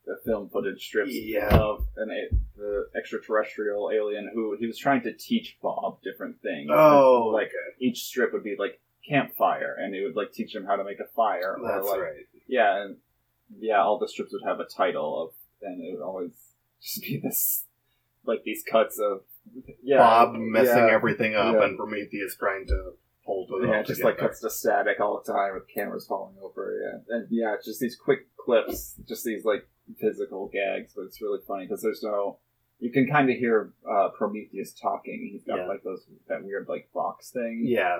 uh, film footage strips Yeah. of an a- the extraterrestrial alien who he was trying to teach Bob different things. Oh, like okay. each strip would be like campfire, and it would like teach him how to make a fire. That's or, like, right. Yeah, and yeah, all the strips would have a title of, and it would always just be this, like these cuts of, yeah, Bob messing yeah, everything up yeah. and Prometheus trying to hold it Yeah, just like cuts to static all the time with cameras falling over. Yeah, and yeah, it's just these quick clips, just these like physical gags, but it's really funny because there's no. You can kind of hear uh, Prometheus talking. He's got Yeah. like those that weird like box thing, Yeah,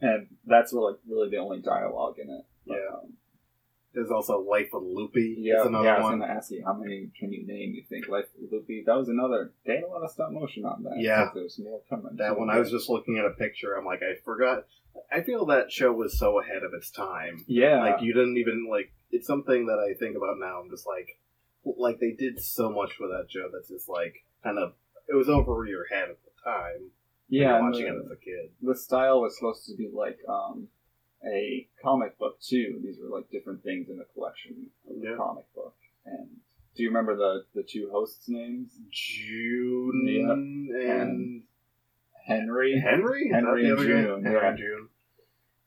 and that's really really the only dialogue in it. But, Yeah. um, there's also Life with Loopy. yeah, another yeah. I was one. gonna ask you how many can you name? You think Life of Loopy? That was another. They had a lot of stop motion on that. Yeah. There's more coming. That one, I was just looking at a picture. I'm like, I forgot. I feel that show was so ahead of its time. Yeah. Like you didn't even like. It's something that I think about now. I'm just like, like they did so much with that show that's just like kind of. It was over your head at the time. yeah. watching the- it as a kid. the style was supposed to be like um, a comic book too. These were like different things in the collection of the Yeah. comic book. And do you remember the the two hosts' names? June Yeah. and Henry. Henry. Henry and? June, Henry yeah. and June.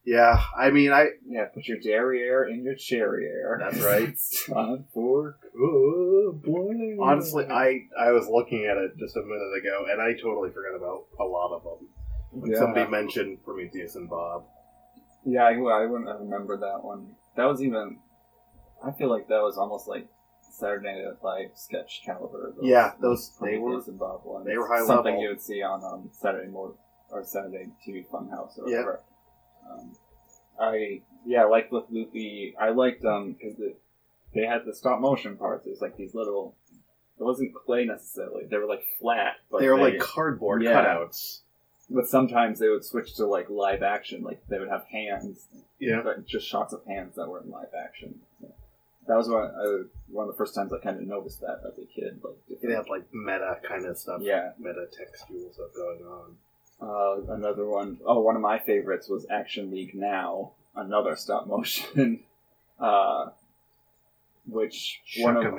Yeah, I mean, I Yeah, put your derriere in your cherriere. That's right. it's time for boy. honestly, I I was looking at it just a minute ago, and I totally forgot about a lot of them. Like yeah. Somebody mentioned Prometheus and Bob. Yeah, I, I wouldn't have remembered that one. That was even. I feel like that was almost like Saturday Night Live sketch caliber. Those, Yeah, those- they Prometheus and Bob ones. they were high Something level. you would see on um, Saturday morning or Saturday TV Funhouse or Yeah. whatever. Um, I yeah, like with Loopy, I liked um because the, they had the stop motion parts. It was like these little. It wasn't clay necessarily. They were like flat, but they were like cardboard Yeah. cutouts. But sometimes they would switch to like live action. Like they would have hands Yeah, but just shots of hands that were in live action. That was one, I, one of the first times I kind of noticed that as a kid. Like, it had like meta kind of stuff. yeah. meta textual stuff going on. Uh, another one, oh, one of my favorites was Action League Now, another stop motion. uh, which one of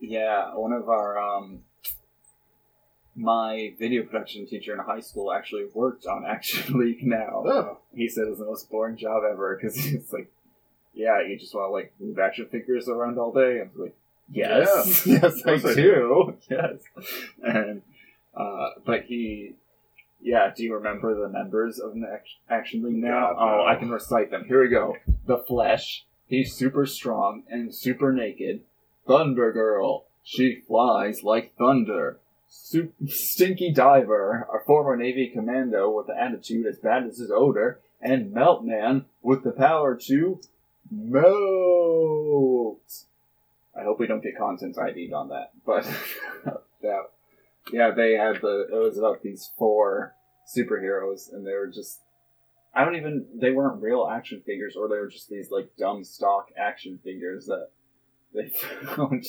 yeah, one of our um, my video production teacher in high school actually worked on Action League Now. Oh, he said it was the most boring job ever because he's like, yeah, you just want to like move action figures around all day. And like, yes, yes, I do, yes. And uh, but he, yeah, do you remember the members of the Action League now? God, oh, no. I can recite them. Here we go. The Flesh. He's super strong and super naked. Thunder Girl. She flies like thunder. Stinky Diver, a former Navy commando with an attitude as bad as his odor, and Meltman with the power to melt. I hope we don't get content ID'd on that, but that, yeah, they had the. It was about these four superheroes, and they were just. I don't even. They weren't real action figures, or they were just these like dumb stock action figures that they found.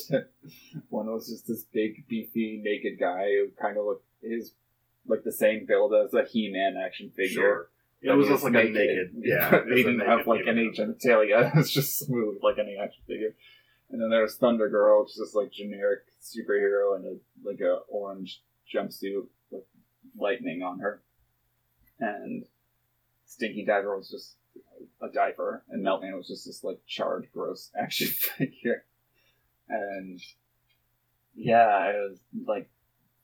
One was just this big, beefy, naked guy who kind of looked his like the same build as a He-Man action figure. sure. It was just like a naked. Yeah, they didn't naked have like any genitalia. It was just smooth like any action figure. And then there was Thunder Girl, which is just like generic superhero in a like a orange jumpsuit with lightning on her. And Stinky Diver was just a diver, and Meltman was just this like charred, gross action figure. And yeah, it was like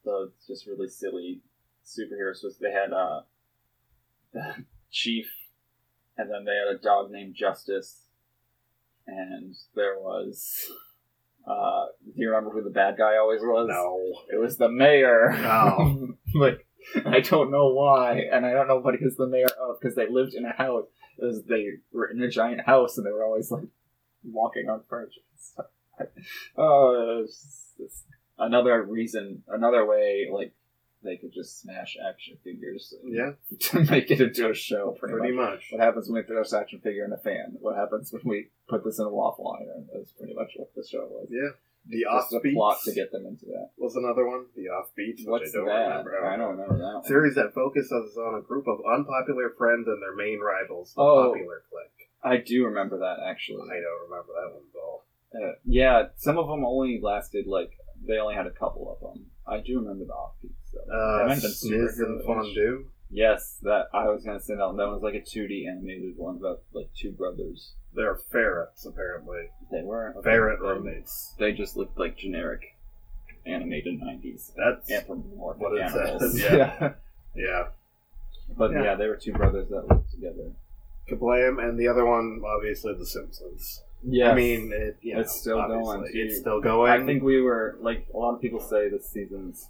the just really silly superheroes. Was they had uh Chief, and then they had a dog named Justice, and there was. Uh, do you remember who the bad guy always was? No. It was the mayor. Oh. like I don't know why, and I don't know what he was the mayor of because they lived in a house. It was they were in a giant house, and they were always like walking on furniture. and stuff. Oh, it was just- it's another reason, another way, like they could just smash action figures Yeah, to make it into a show. Pretty, pretty much. much. What happens when we throw this action figure in a fan? What happens when we put this in a waffle iron? That's pretty much what the show was. Yeah. The Offbeats plot to get them into that. was another one. The Offbeats, which What's I don't that? remember. I don't remember that. One. Series that focuses on a group of unpopular friends and their main rivals, the Oh. Popular Clique. I do remember that actually. I don't remember that one at all. Uh, yeah, some of them only lasted like they only had a couple of them. I do remember the offbeats though. Uh, They might have been Sniz and. Fondue. Yes, that I was gonna say that. That was like a 2D animated one about like two brothers. They're ferrets, apparently. They were okay, Ferret they- roommates. They just looked like generic animated 90s That's anthropomorphic What it animals. says, yeah. yeah. but Yeah. yeah. they were two brothers that lived together. Kablam, and the other one, obviously, The Simpsons. Yeah, I mean, it, you It's know, still going. It's still going. I think we were like a lot of people say this season's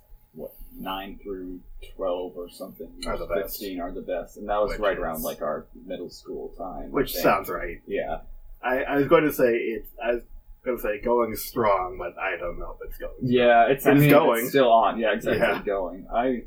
nine through twelve or something Are the best. fifteen are the best, and that was Which right is- around like our middle school time. I which think. sounds right. yeah, I, I was going to say it's. I was going to say going strong, but I don't know if it's going. yeah. It's, I It's mean, going. It's still on. Yeah, exactly. Yeah. Going. I.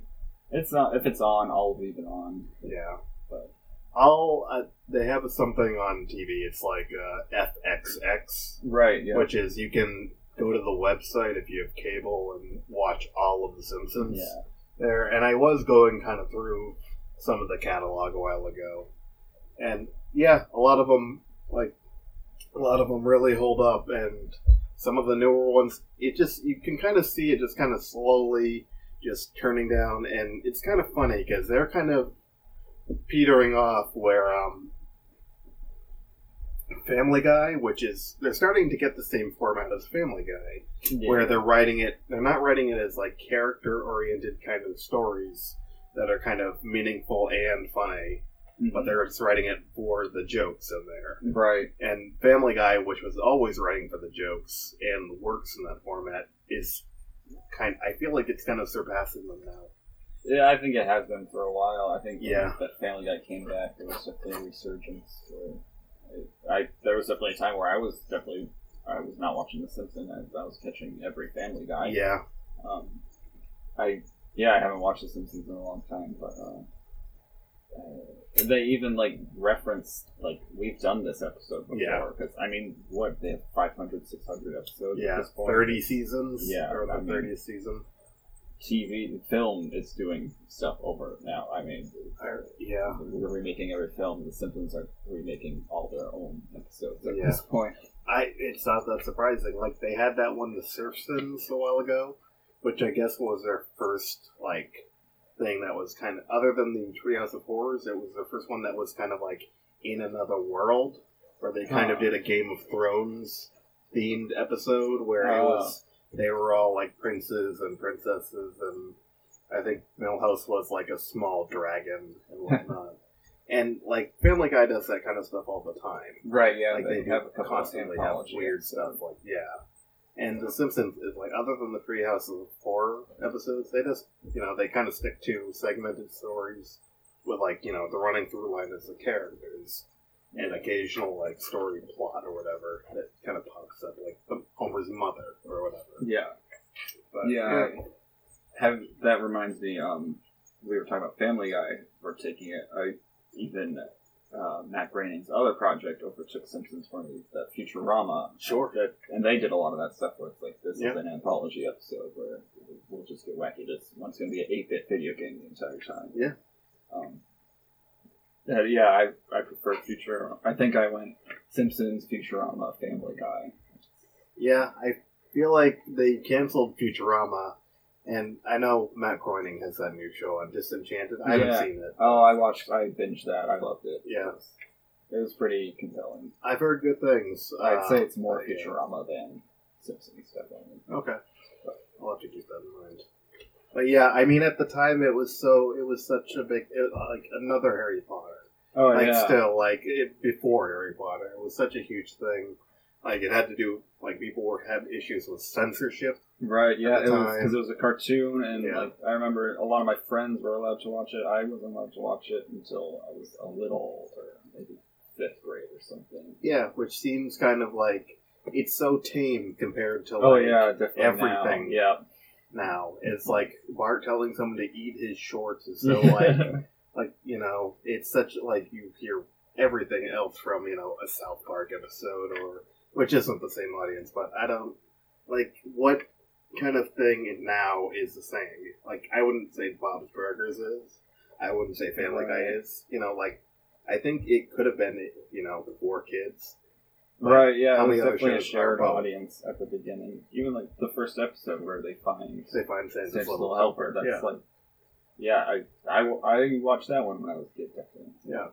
It's not. If it's on, I'll leave it on. Yeah. But- I'll. Uh, they have something on TV. It's like uh, FXX, Right. Yeah. which is you can go to the website if you have cable and watch all of The Simpsons. yeah. there, and I was going kind of through some of the catalog a while ago, and yeah, a lot of them like a lot of them really hold up, and some of the newer ones, it just you can kind of see it just kind of slowly just turning down, and it's kind of funny because they're kind of petering off where um. Family Guy, which is they're starting to get the same format as Family Guy, yeah. where they're writing it they're not writing it as like character oriented kind of stories that are kind of meaningful and funny Mhm. but they're just writing it for the jokes in there right. and family guy which was always writing for the jokes and works in that format is kind i feel like it's kind of surpassing them now Yeah, I think it has been for a while. I think Yeah. that Family Guy came back, it was a resurgence. Where I, I there was definitely a time where I was definitely I was not watching The Simpsons as I was catching every Family Guy. yeah Um, I yeah, I haven't watched The Simpsons in a long time, but uh, uh, they even like reference like we've done this episode before Yeah. because I mean what they have 500, 600 episodes. yeah at this point. 30 seasons Yeah, or the I mean- 30th season TV film is doing stuff over now. I mean, yeah we're remaking every film. The Simpsons are remaking all their own episodes at Yeah. this point. I it's not that surprising. Like they had that one, The Simpsons, a while ago, which I guess was their first like thing that was kind of other than the Treehouse of Horrors. It was their first one that was kind of like in another world, where they kind of did a Game of Thrones themed episode where it Oh. was they were all like princes and princesses, and I think Milhouse was like a small dragon and whatnot. and like Family Guy does that kind of stuff all the time Right. Yeah. like they, they, have constantly have weird stuff like yeah and the simpsons is like other than the treehouse of horror episodes they just you know they kind of stick to segmented stories with like you know the running through line is the characters and occasional like story plot or whatever that kind of pops up like the homer's mother or whatever Yeah. but Yeah. Have that reminds me. Um, we were talking about Family Guy. We're taking it. I even uh, Matt Groening's other project overtook Simpsons for me, the Futurama. Sure. That, and they did a lot of that stuff where it's like this Yeah. is an anthology episode where we'll just get wacky. This one's going to be an eight-bit video game the entire time. Yeah. Um, yeah, yeah, I I prefer Futurama. I think I went Simpsons, Futurama, Family Guy. yeah i feel like they canceled futurama and I know Matt Groening has that new show on Disenchanted. I haven't Yeah. seen it. Oh, I watched. I binged that. I loved it. Yeah. It was, it was pretty compelling. I've heard good things. I'd Uh, say it's more but, yeah. Futurama than Simpsons, definitely. Okay. I'll have to keep that in mind. But yeah, I mean, at the time, it was so it was such a big it, like another Harry Potter. Oh like still like it, before Harry Potter, it was such a huge thing. Like it had to do like people were had issues with censorship. Right, yeah, it was because it was a cartoon, and Yeah. like I remember a lot of my friends were allowed to watch it. I wasn't allowed to watch it until I was a little older, maybe fifth grade or something. Yeah, which seems kind of like it's so tame compared to Oh yeah, everything. Now. Yeah, now. It's like Bart telling someone to eat his shorts is so like like you know it's such like you hear everything else from you know a South Park episode or which isn't the same audience, but I don't like what kind of thing now is the same. Like I wouldn't say Bob's Burgers is. I wouldn't say Family Guy is. You know, like I think it could have been you know for kids. But right. Yeah, it was definitely a shared audience at the beginning. Even like the first episode where they find They find Santa's, Santa's little Little Helper. That's Yeah. like Yeah, I, I, I watched that one when I was a kid. Definitely. Yeah.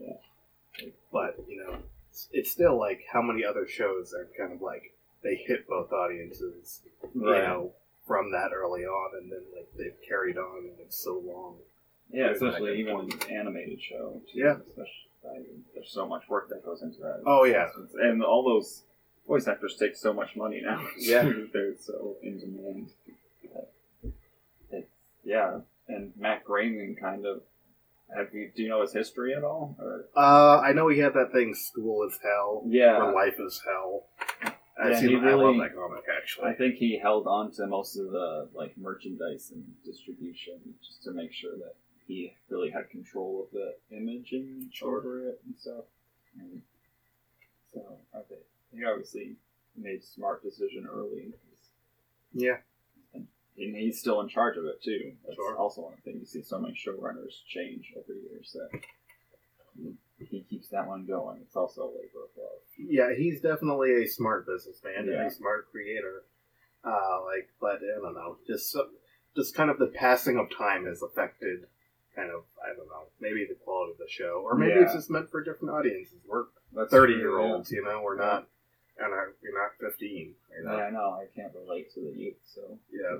Yeah. But you know, it's, it's still like how many other shows are kind of like they hit both audiences, you Right. know, from that early on, and then like they've carried on and it's so long. Yeah, like especially a even an animated show. Yeah. Especially, there's so much work that goes into that. Oh, yeah. And all those voice actors take so much money now. Yeah. They're so in demand. It's, yeah, and Matt Groening kind of. Have you do you know his history at all? Or Uh, I know he had that thing, School is Hell, yeah, or Life is Hell. I, Yeah, seen, he I love really- that comic actually. I think he held on to most of the like merchandise and distribution just to make sure that he really had control of the image imaging over it and stuff. And so I think he obviously made smart decision early. Yeah, And he's still in charge of it too. That's Sure. also one thing. You see so many showrunners change every year, so he- he keeps that one going. It's also a labor of love. yeah, he's definitely a smart businessman and a smart creator. Uh, like, but I don't know, just just kind of the passing of time has affected, kind of I don't know, maybe the quality of the show, or maybe it's just meant for different audiences. We're That's thirty true, year yeah. olds, you know, we're Yeah. not, and our, we're not fifteen, you know. Yeah, I know. I can't relate to the youth, so Yeah.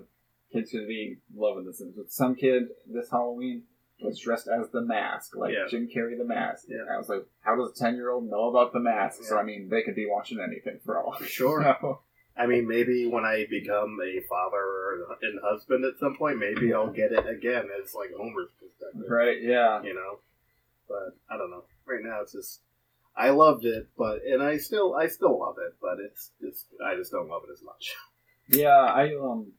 Kids could be loving this. And some kid this Halloween was dressed as the mask, like Yeah. Jim Carrey the mask. Yeah. And I was like, how does a ten year old know about the mask? So I mean, they could be watching anything for all. Sure. know. I mean, maybe when I become a father or and husband at some point, maybe I'll get it again as like Homer's perspective. Right? Yeah. you know. But I don't know. Right now, it's just I loved it, but and I still I still love it, but it's just I just don't love it as much. Yeah. I um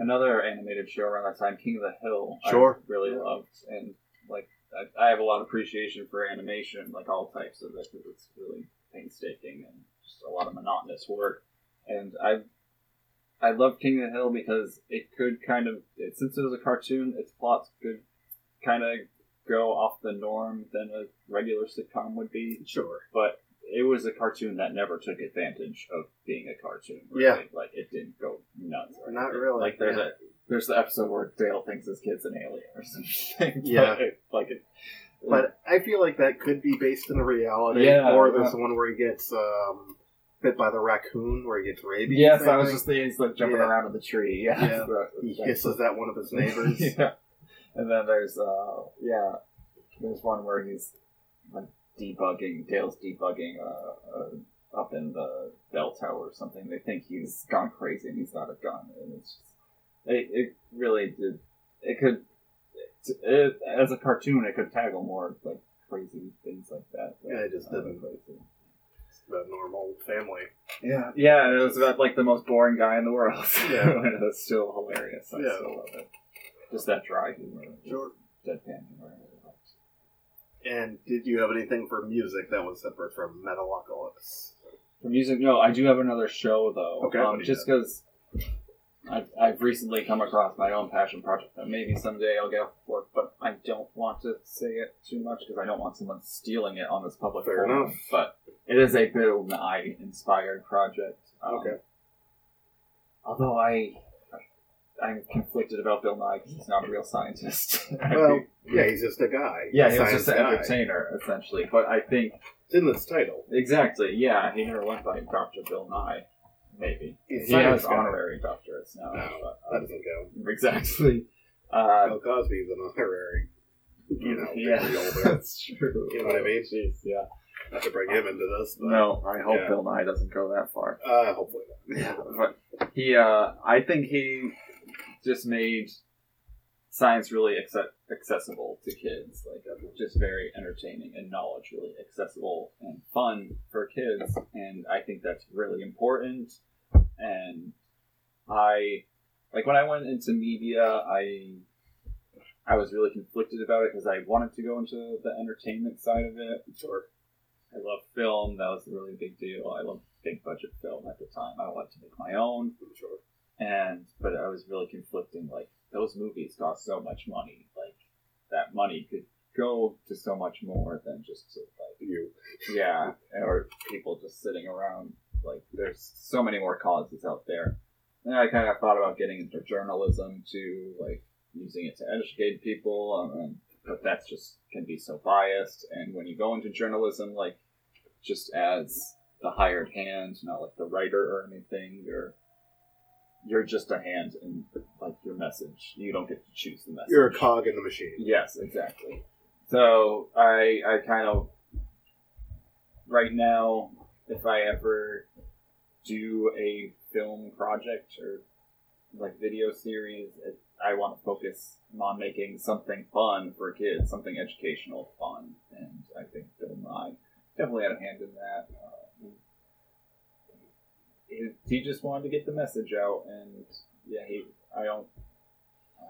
another animated show around that time, King of the Hill. Sure. I really Yeah. loved and like I, I have a lot of appreciation for animation, like all types of it, because it's really painstaking and just a lot of monotonous work. And I I love King of the Hill because it could kind of it, since it was a cartoon, its plots could kind of go off the norm than a regular sitcom would be. Sure. But it was a cartoon that never took advantage of being a cartoon. Yeah. like it didn't go nuts. Or Not really, Like there's yeah. a there's the episode where Dale thinks his kid's an alien or something. Yeah. But it- like it. But I feel like that could be based in a reality. Yeah, Or there's yeah. the one where he gets um, bit by the raccoon, where he gets rabies. Yes, I was just thinking he's like jumping Yeah. around in the tree. Yeah, Yeah. So- He that's- hisses at one of his neighbors. yeah, and then there's uh yeah, there's one where he's like debugging. Dale's debugging uh, uh up in the bell tower or something. They think he's gone crazy and he's got a gun, and it's just it, it really did. It could it, as a cartoon, it could tackle more like crazy things like that. Yeah, it just Uh, didn't. crazy. It's the normal family. Yeah, yeah, and it was about like the most boring guy in the world. Yeah. and it was still hilarious. I Yeah. still love it. Just that dry humor, Sure. deadpan humor. I really liked. And did you have anything for music that was separate from Metalocalypse? For music, no, I do have another show though. Okay, um, just because I've, I've recently come across my own passion project that maybe someday I'll get for, but I don't want to say it too much because I don't want someone stealing it on this public Fair forum. enough. But it is a Bill Nye inspired project. Um, Okay. Although I, I'm conflicted about Bill Nye because he's not a real scientist. Well, yeah, he's just a guy. yeah, he was just an guy. entertainer essentially. But I think It's in this title. exactly, yeah, he never went by Doctor Bill Nye. Maybe He's he has guy. honorary doctorates now. No, but, That uh, doesn't count. exactly. Uh, Bill Cosby's an honorary. You know, yeah, older. that's true. You know what I mean? Jeez, yeah. Not to bring him into this, but No, I hope Yeah. Bill Nye doesn't go that far. uh, hopefully not. Yeah, but he, uh, I think he just made science really acce- accessible to kids, like uh, just very entertaining and knowledge really accessible and fun for kids, and I think that's really important. And I, like when I went into media, I, I was really conflicted about it because I wanted to go into the entertainment side of it. Sure. I love film. That was a really big deal. I loved big budget film at the time. I wanted to make my own, Sure. And but I was really conflicting. Like those movies cost so much money. Like that money could go to so much more than just to like You. yeah, or people just sitting around. Like there's so many more causes out there. And I kind of thought about getting into journalism too. Like using it to educate people, um, but that's just can be so biased. And when you go into journalism, like just as the hired hand, not like the writer or anything, you're you're just a hand in like your message. You don't get to choose the message. You're a cog in the machine. Yes, exactly. So I I kind of right now, if I ever do a film project or like video series, it, I want to focus on making something fun for kids, something educational, fun, and I think Bill Nye definitely had a hand in that. Uh, he, he just wanted to get the message out, and yeah, he I don't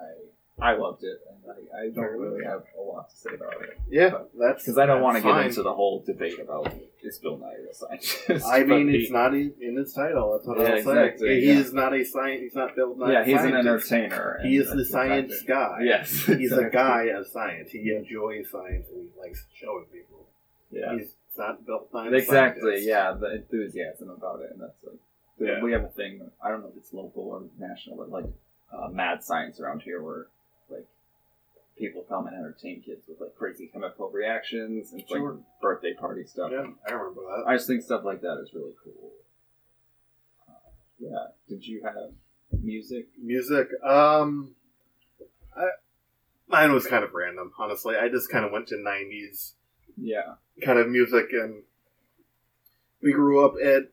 I I loved it, and I, I don't really have a lot to say about it Yeah, that's because I don't want to get fine. into the whole debate about is Bill Nye a scientist. I mean, But it's he- not in in its title. That's what Yeah, I'll exactly, say. He is not a science. He's not Bill Not yeah, he's an entertainer. He is the science exactly- guy. Yes, He's a guy of science. He enjoys science and he likes showing people. Yeah, He's not built by exactly. scientist. Yeah, the enthusiasm about it, and that's like Yeah. we have a thing. I don't know if it's local or national, but like uh, mad science around here, where like people come and entertain kids with like crazy chemical reactions and Sure. like birthday party stuff. Yeah, I remember that. I just think stuff like that is really cool. Uh, yeah. Did you have music? Music. Um, I, mine was kind of random, honestly. I just kind of went to '90s Yeah. kind of music, and we grew up at.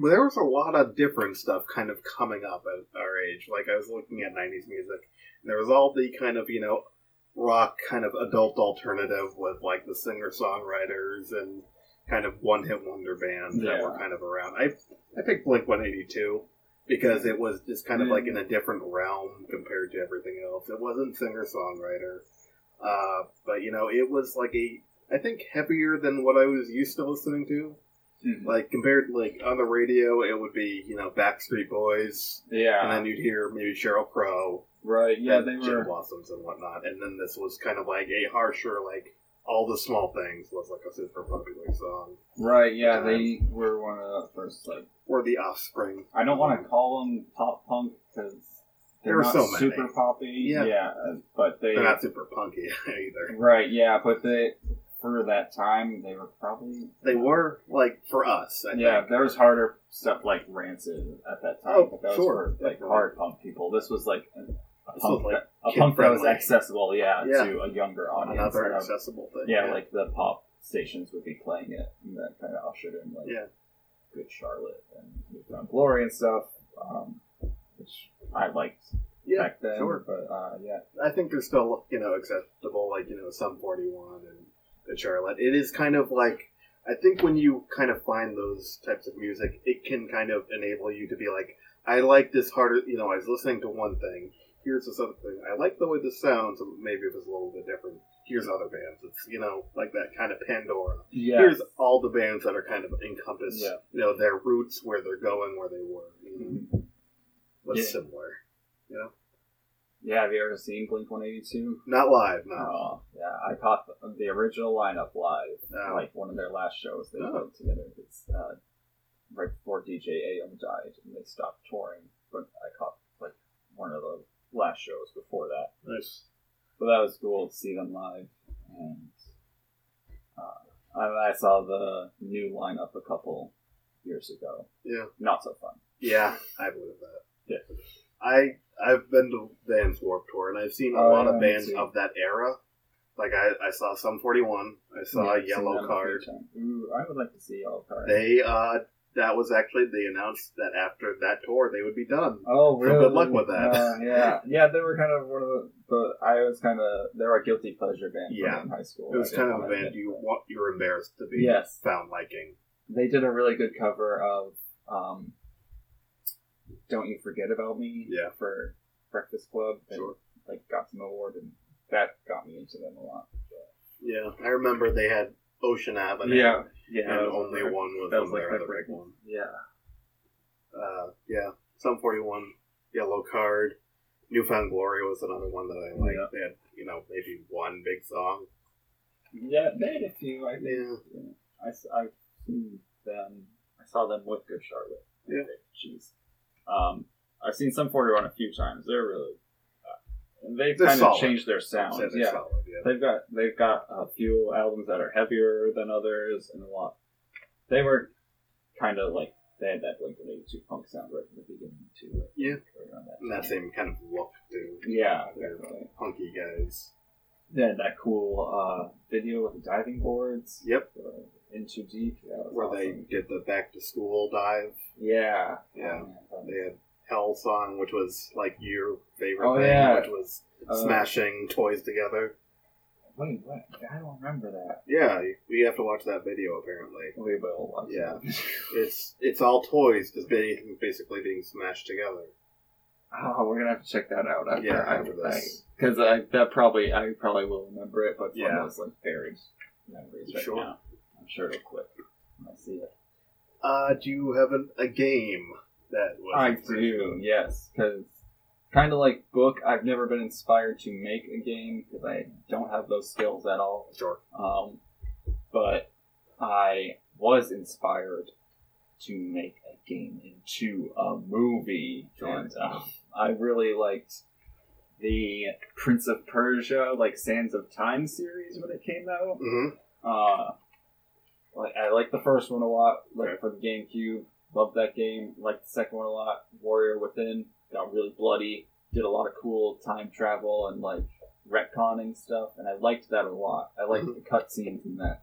There was a lot of different stuff kind of coming up at our age. Like I was looking at '90s music, and there was all the kind of you know rock kind of adult alternative with like the singer songwriters and kind of one hit wonder bands that were kind of around. I I picked Blink 182 because it was just kind of like in a different realm compared to everything else. It wasn't singer songwriter, uh, but you know it was like a I think heavier than what I was used to listening to. Hmm. Like compared like on the radio, it would be you know Backstreet Boys, Yeah. and then you'd hear maybe Sheryl Crow, right. Yeah, they Gin were. Blossoms and whatnot. And then this was kind of like a harsher like all the small things was like a super popular song, Right. Yeah, they were one of the first. Like, or The Offspring. I don't want to call them pop punk because There they're were not so many. super poppy. Yeah. Yeah. but they. They're not super punky either. Right. Yeah, but they for that time they were probably. They were like for us. I Yeah, think. there was harder stuff like Rancid at that time. Oh, but that was sure, for like hard punk people. This was like a, This punk, was, like, that, a that was accessible, yeah, Yeah. to a younger audience. another accessible thing. yeah, like the pop stations would be playing it, and that kind of ushered in like Yeah. Good Charlotte and New Found Glory and stuff, um, which I liked yeah, back then. sure. But uh, yeah, I think they're still, you know, acceptable, like, you know, Sum 41 and Charlotte. It is kind of like, I think when you kind of find those types of music, it can kind of enable you to be like, I like this harder, you know, I was listening to one thing, here's this other thing. I like the way this sounds, maybe it was a little bit different. Here's other bands. It's, you know, like that kind of Pandora. yeah, Here's all the bands that are kind of encompass, Yeah. you know, their roots, where they're going, where they were, you know, Mhm. what's Yeah. similar. Yeah. Have you ever seen Blink One Eighty Two? Not live, no. Oh, yeah. I caught the, the original lineup live, No. like one of their last shows they Oh. put together. It's uh, right before DJ AM died, and they stopped touring. But I caught like one of the last shows before that. Nice. But that was cool to see them live, and uh, I, I saw the new lineup a couple years ago. Yeah. Not so fun. Yeah, I believe that. Yeah. I I've been to Vans Warp Tour and I've seen a Oh, lot yeah, of bands of that era. Like I, I saw Sum forty one. I saw Yeah, I've seen them Yellowcard. Ooh, I would like to see Yellowcard. They uh that was actually they announced that after that tour they would be done. Oh, So really? good luck with that. Uh, yeah, yeah. They were kind of one of the. But I was kind of. They were a guilty pleasure band. Yeah. in high school. It was kind of a band you want you're embarrassed to be Yes. found liking. They did a really good cover of um, "Don't You Forget About Me" Yeah. for Breakfast Club. And, Sure. Like got some award, and that got me into them a lot. Yeah. I remember they had Ocean Avenue. yeah. yeah, And only their- one was That on was like their their other big break one. Yeah. Uh, yeah, Sum forty one, Yellowcard, Newfound Glory was another one that I liked. Yeah. They had you know maybe one big song. Yeah, they had a few. I think. Yeah, I, s- I've seen them. I saw them with Good Charlotte. Yeah. Jeez. Um, I've seen Sum 41 a few times. They're really. Uh, they've They're kind of changed their I'd sounds. say they're Yeah, solid, yeah. they've got they've got a few albums that are heavier than others, and a lot. They were kind of like they had that Blink One Eighty Two punk sound right from the beginning too. Think, Yeah. around that And that same kind of look too. Yeah, They're definitely. punky guys. They had that cool uh, video with the diving boards. Yep. In too deep. That was Where they did the back to school dive. Yeah. Yeah. Um, They had Hell song, which was like your favorite Oh, thing, yeah. which was uh, smashing toys together. Wait, what? I don't remember that. Yeah, we have to watch that video apparently. We will watch Yeah. It's it's all toys just being basically being smashed together. Oh, we're gonna have to check that out after. Yeah, I- after this. because I, that probably I probably will remember it, but Yeah. from those like buried memories right Sure. now, I'm sure it'll click I see it. Uh, do you have an, a game that was I do, yes, because kind of like book, I've never been inspired to make a game because I don't have those skills at all. Sure. Um, but I was inspired to make a game into a movie, Sure. and um, I really liked the Prince of Persia, like Sands of Time series when it came out. Mm-hmm. Uh, like I like the first one a lot, like Okay. for the GameCube. Loved that game. Liked the second one a lot. Warrior Within got really bloody. Did a lot of cool time travel and like retconning stuff, and I liked that a lot. I liked Mhm. the cutscenes in that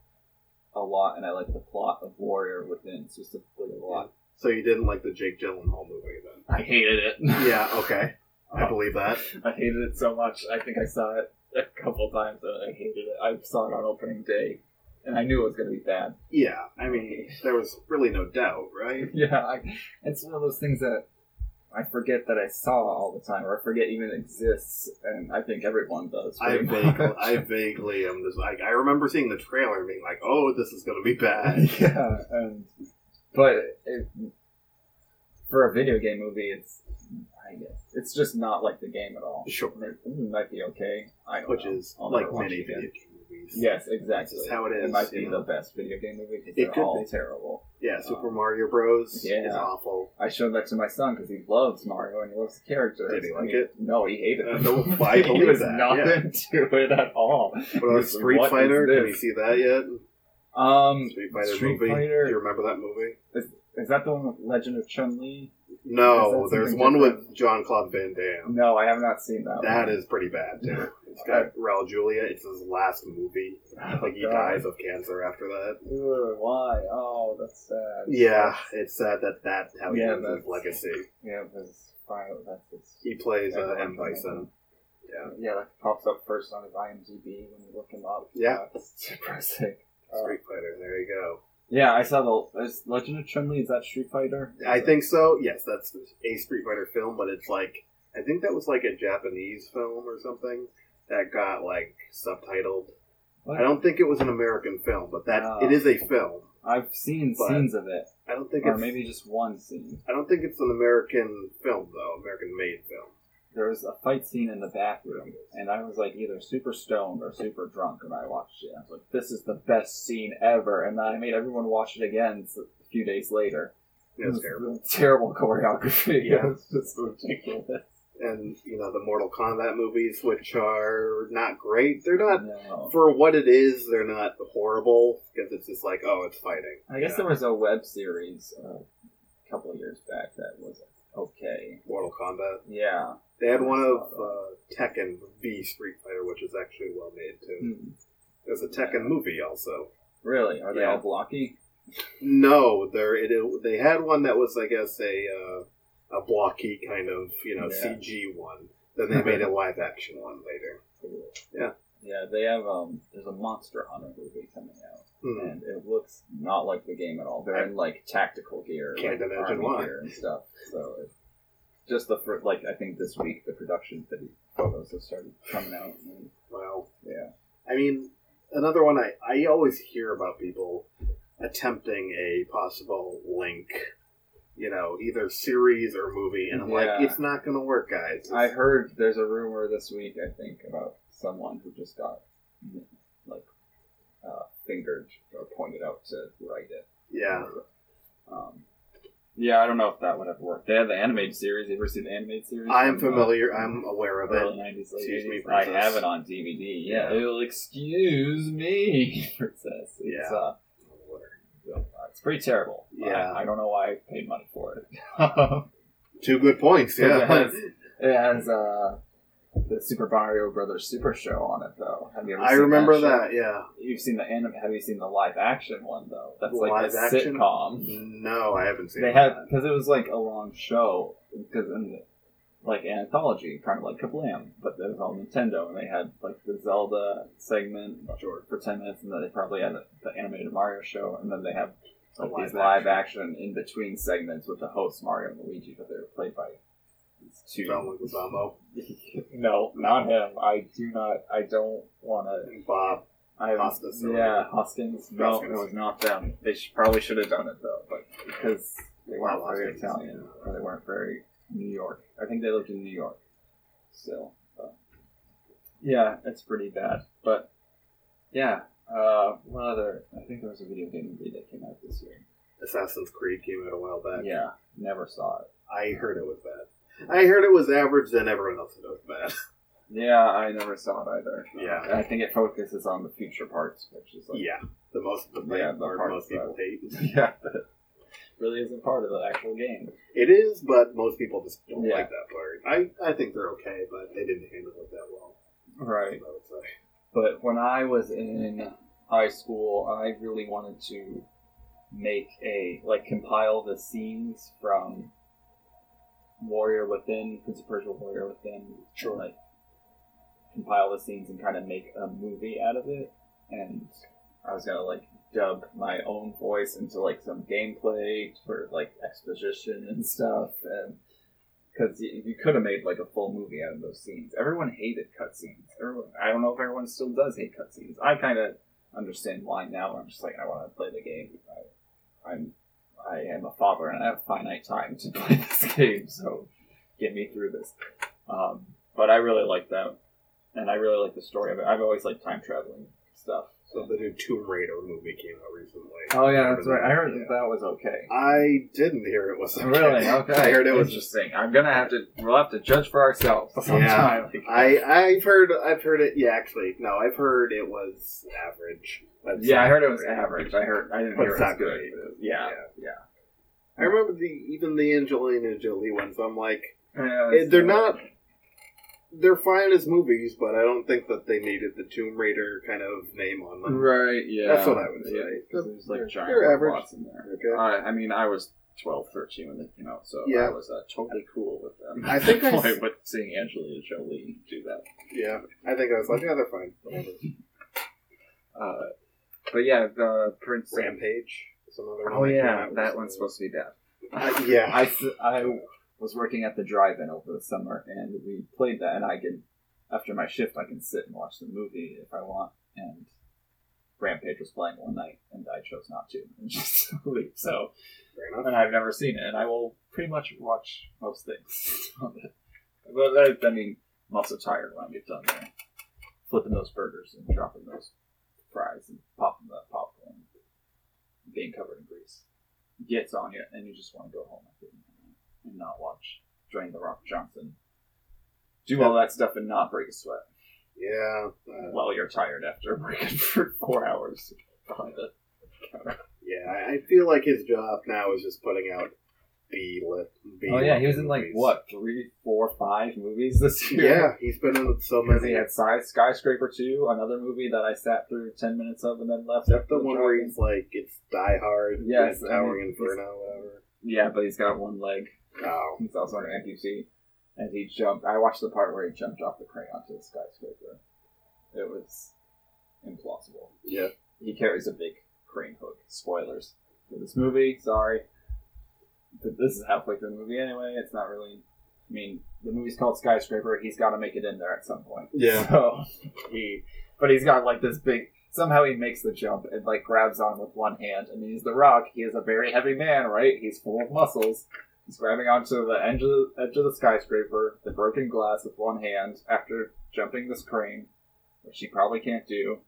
a lot, and I liked the plot of Warrior Within specifically a lot. So you didn't like the Jake Gyllenhaal movie then? I hated it. Yeah. Okay. I believe that. I hated it so much. I think I saw it a couple times and I hated it. I saw it on opening day, and I knew it was going to be bad. Yeah. I mean, there was really no doubt, right? Yeah, I, it's one of those things that I forget that I saw all the time, or I forget even exists, and I think everyone does. I vaguely. I vaguely am just like I remember seeing the trailer and being like, "Oh, this is going to be bad." yeah, and but it, for a video game movie, it's I guess it's just not like the game at all. Sure. It, might be okay. I don't Which know. is I'll like many video game movies. Yes, exactly. This is how it It is, might you be know. the best video game movie because It they're could all be. terrible. Yeah, Super Um, Mario Bros. yeah. is awful. I showed that to my son because he loves Mario and he loves the characters. Did he like And it? No, he hated Uh, it. no, I he was that, not yeah. into it at all. What about What Street is Fighter? This? you see that yet? Um, Street Fighter Street movie. Fighter- Do you remember that movie? is that the one with Legend of Chun Li? No, there's one different? with Jean-Claude Van Damme. No, I have not seen that. That one. is pretty bad too. It's got Raul Julia. It's his last movie. Like he God. dies of cancer after that. Ugh, why? Oh, that's sad. Yeah, it's sad that that's how he Yeah, ends his legacy. Yeah, because file that's his. He plays uh, everyone M Bison. Yeah, Yeah, that pops up first on his IMDb when you look him up. Yeah. Uh, it's depressing. Uh, Street Fighter. There you go. yeah, I saw the is Legend of Chun Li. Is that Street Fighter? I think so. Yes, that's a Street Fighter film, but it's like I think that was like a Japanese film or something that got like subtitled. What? I don't think it was an American film, but that Ah. it is a film. I've seen scenes of it, I don't think or it's maybe just one scene. I don't think it's an American film though, American made film. There was a fight scene in the bathroom, and I was like either super stoned or super drunk when I watched it. I was like, "This is the best scene ever," and then I made everyone watch it again a few days later. It was It terrible. Terrible choreography. Yeah. it was just ridiculous. And you know the Mortal Kombat movies, which are not great. They're not No. for what it is. They're not horrible because it's just like oh, it's fighting. I guess Yeah. there was a web series uh, a couple of years back that was okay. Mortal Kombat. Yeah. They had one of uh, Tekken v Street Fighter, which is actually well made too. Hmm. There's a Tekken movie also. Really? Are they Yeah. all blocky? No, there it, they had one that was I guess a uh, a blocky kind of you know Yeah. CG one. Then they made a live action one later. Yeah. Yeah, they have um. There's a Monster Hunter movie coming out, Hmm. and it looks not like the game at all. They're in like tactical gear, Can't like imagine army why. gear and stuff. So it, just the fir- like I think this week the production photos have started coming out. And, Well, yeah. I mean, another one I, I always hear about people attempting a possible link, you know, either series or movie, and I'm Yeah. like, it's not going to work, guys. I heard there's a rumor this week. I think about someone who just got like uh, fingered or pointed out to write it. yeah, Um, Yeah, I don't know if that would have worked. They had the animated series. You ever seen the animated series? I am uh, familiar. I'm aware of it. nineties, late Excuse me, 80s. I have it on DVD. Yeah, Yeah. it'll excuse me, princess. It's, Yeah. uh, it's pretty terrible. Yeah. I, I don't know why I paid money for it. Two good points. It Yeah. has, it has uh, the Super Mario Brothers Super Show on it, though. Have you ever I seen remember show? that. Yeah. You've seen the anime. Have you seen the live action one though? That's like Live a action? sitcom. No, I haven't seen. They that. had because it was like a long show because in the, like anthology, kind of like Kablam, but it was all Nintendo, and they had like the Zelda segment Sure. for ten minutes, and then they probably had the, the animated Mario show, and then they have like live these live action in between segments with the hosts Mario and Luigi, but they were played by these two. John Leguizamo, no, not him. I do not. I don't want to. Bob. I Hoskins yeah. Hoskins. No, Hoskins. it was not them. They should, probably should have done it though, but because they weren't very Hoskins. Italian or they weren't very New York. I think they lived in New York still. But yeah, it's pretty bad. But yeah, uh, what other? I think there was a video game movie that came out this year. Assassin's Creed came out a while back. Yeah, never saw it. I heard it was bad. I heard it was average, then everyone else said it was bad. Yeah, I never saw it either. Yeah. I think it focuses on the future parts, which is like yeah, the most the Yeah, yeah, the part parts most people hate. yeah, but really isn't part of the actual game. It is, but most people just don't Yeah. like that part. I, I think they're okay, but they didn't handle it that well. Right. I would say. But when I was in high school, I really wanted to make a like compile the scenes from Warrior Within, Prince of Persia Warrior Within. Sure. Like compile the scenes and kind of make a movie out of it. And I was gonna like dub my own voice into like some gameplay for like exposition and stuff, and because you, could have made like a full movie out of those scenes. Everyone hated cutscenes. I don't know if everyone still does hate cutscenes. I kind of understand why now. I'm just like I want to play the game. I, I'm I am a father and I have finite time to play this game, so get me through this. Um, but I really like that, and I really like the story of it. I've always liked time traveling stuff. So the new Tomb Raider movie came out recently. Oh yeah, that's right. I heard Yeah. that that was okay. I didn't hear it was okay. Really? Okay. I heard it was just interesting. I'm gonna have to. We'll have to judge for ourselves sometime. I I've heard I've heard it. Yeah, actually, no, I've heard it was average. That's yeah, I heard it was great. average. I heard. I didn't But hear it was good. Yeah, Yeah. yeah. I remember the even the Angelina Jolie ones. I'm like, Yeah, they're not- they're fine as movies, but I don't think that they needed the Tomb Raider kind of name on them. right. Yeah, That's what I would say. Yeah, 'cause there's like They're- giant they're average. in there. Okay. I, I mean, I was 12, 13 when they came out, so Yeah. I was uh, totally cool with them. I think I I s- with seeing Angelina Jolie do that. Yeah, I think I was like, yeah, they're fine. Uh, but yeah, the Prince. Rampage. is another Oh one came yeah, that one's supposed to be bad. Uh, yeah, I, s- I was working at the drive-in over the summer, and we played that. And I can, after my shift, I can sit and watch the movie if I want. And Rampage was playing one night, and I chose not to and just leave. So, and I've never seen it, and I will pretty much watch most things. but I, I mean, I'm also tired when I get done there, flipping those burgers and dropping those fries and popping the popcorn, being covered in grease gets on you, and you just want to go home after that and not watch Dwayne the Rock Johnson do all that stuff and not break a sweat Yeah, uh, while you're tired after working for four hours behind the counter. yeah. I- feel like his job now is just putting out B lit. Oh yeah, he was in like what three, four, five movies this year. Yeah, he's been in so many. he had Sky, Skyscraper 2, another movie that I sat through 10 minutes of and then left. Is that after the one where he's like, it's Die Hard, Yes, and Towering Inferno, whatever. Yeah, but he's got one leg. Oh, He's also an amputee. And he jumped. I watched the part where he jumped off the crane onto the skyscraper. It was implausible. yeah. He carries a big crane hook. Spoilers for this movie. Sorry. But this is halfway through the movie anyway. It's not really. I mean, the movie's called Skyscraper. He's got to make it in there at some point. Yeah. So he, but he's got like this big. Somehow he makes the jump and like grabs on with one hand. And he's the Rock. He is a very heavy man, right? He's full of muscles. He's grabbing onto the edge of the, edge of the skyscraper, the broken glass with one hand after jumping this crane, which he probably can't do.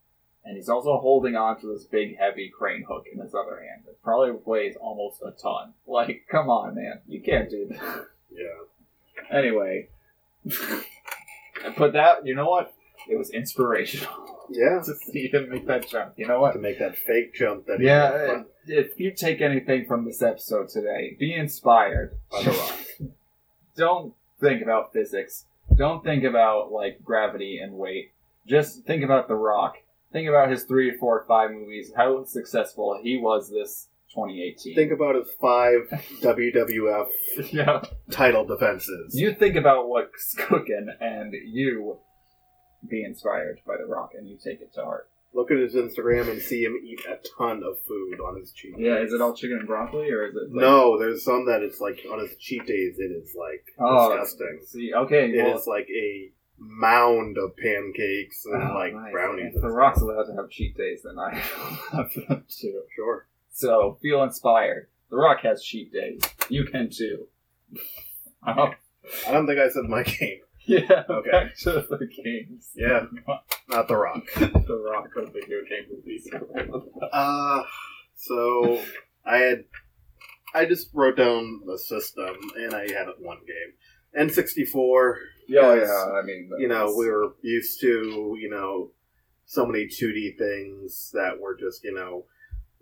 and he's also holding on to this big, heavy crane hook in his other hand. It probably weighs almost a ton. Like, come on, man, you can't do that. Yeah. Anyway, but that you know what? It was inspirational Yeah. to see him make that jump. You know what? To make that fake jump that he Yeah, made. if you take anything from this episode today, be inspired by The Rock. Don't think about physics. Don't think about like gravity and weight. Just think about The Rock. Think about his three, four, five movies. How successful he was this 2018. Think about his five WWF yeah. title defenses. You think about what's cooking, and you be inspired by The Rock, and you take it to heart. Look at his Instagram and see him eat a ton of food on his cheat Yeah, days. is it all chicken and broccoli, or is it? Like, No, there's some that it's like on his cheat days. It is like Oh, disgusting. See, okay, It well, is like a mound of pancakes and Oh, like nice. brownies. If The Rock's allowed to have cheat days, then I have them too. Sure. So feel inspired. The Rock has cheat days. You can too. Oh, I don't think I said my game. yeah. Okay. Back to the games. Yeah, not The Rock. the Rock of video game movies. Uh, so I had, I just wrote down the system and I had one game. N64, yeah, yeah. I mean, you know, we were used to, you know, so many 2D things that were just, you know,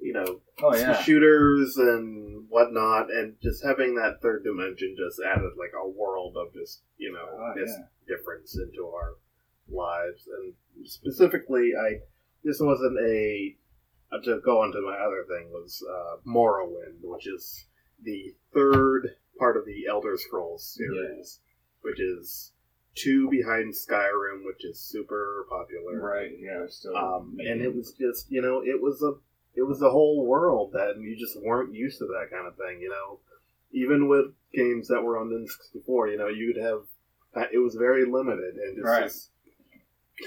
you know, Oh yeah. shooters and whatnot, and just having that third dimension just added like a world of just, you know, Oh, this yeah. difference into our lives. And specifically, I this wasn't a uh, to go on to my other thing was uh, Morrowind, which is the third part of the Elder Scrolls series, which is two behind Skyrim, which is super popular. Right. Yeah. Still. Um, and it was just you know it was a it was a whole world that you just weren't used to that kind of thing. You know, even with games that were on N64, you know, you'd have uh, it was very limited and just, Right. just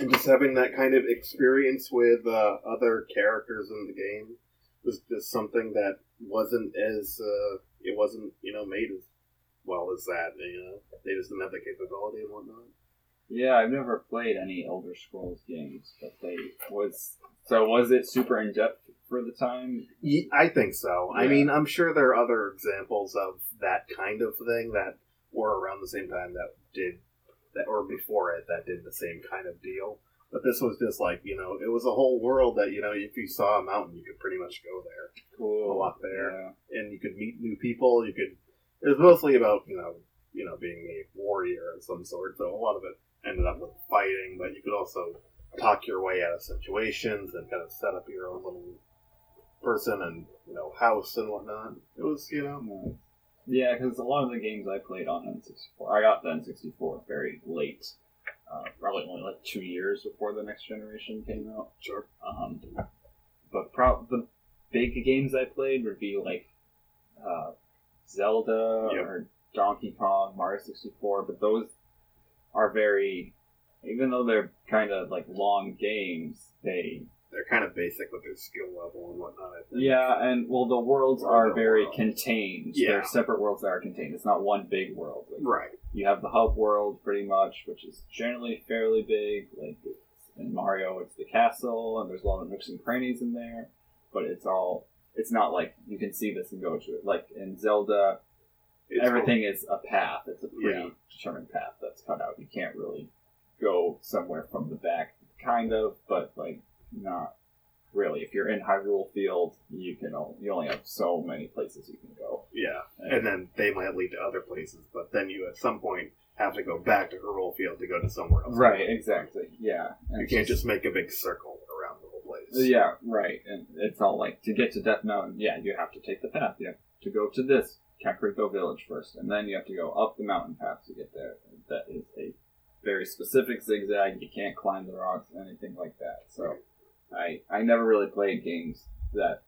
and just having that kind of experience with uh, other characters in the game was just something that wasn't as uh, it wasn't you know made as well as that. You know, they just didn't have the capability and whatnot. Yeah, I've never played any Elder Scrolls games, but they was so was it super in depth for the time? I think so. I mean, I'm sure there are other examples of that kind of thing that were around the same time that did that, or before it, that did the same kind of deal. But this was just like you know, it was a whole world that you know, if you saw a mountain, you could pretty much go there, Cool. A lot there. Yeah. and you could meet new people. You could. It was mostly about you know, you know, being a warrior of some sort. So a lot of it ended up with fighting, but you could also talk your way out of situations and kind of set up your own little person and you know house and whatnot. It was you know Yeah, because a lot of the games I played on N64, I got the N64 very late. Uh, probably only like two years before the next generation came out. sure Um, but pro- the big games I played would be like uh, Zelda Yep. or Donkey Kong, Mario 64, but those are very, even though they're kind of like long games, they they're kind of basic with their skill level and whatnot. I think. yeah, and well, the worlds World are very world. contained. Yeah. They're separate worlds that are contained. It's not one big world. Like, right. you have the hub world pretty much, which is generally fairly big. Like in Mario, it's the castle, and there's a lot of nooks and crannies in there. But it's all it's not like you can see this and go to it. Like in Zelda, It's everything is a path. It's a Yeah. predetermined path that's cut out. You can't really go somewhere from the back, kind of, but like not really. If you're in Hyrule Field, you can only, you only have so many places you can go. Yeah, and then they might lead to other places, but then you at some point have to go back to Hyrule Field to go to somewhere else. Right, exactly. Yeah. And You can't just make a big circle around the whole place. Yeah, right. And it's all like to get to Death Mountain, yeah, you have to take the path. You have to go to this Kakariko village first, and then you have to go up the mountain path to get there. That is a very specific zigzag. You can't climb the rocks, anything like that. So I I never really played games that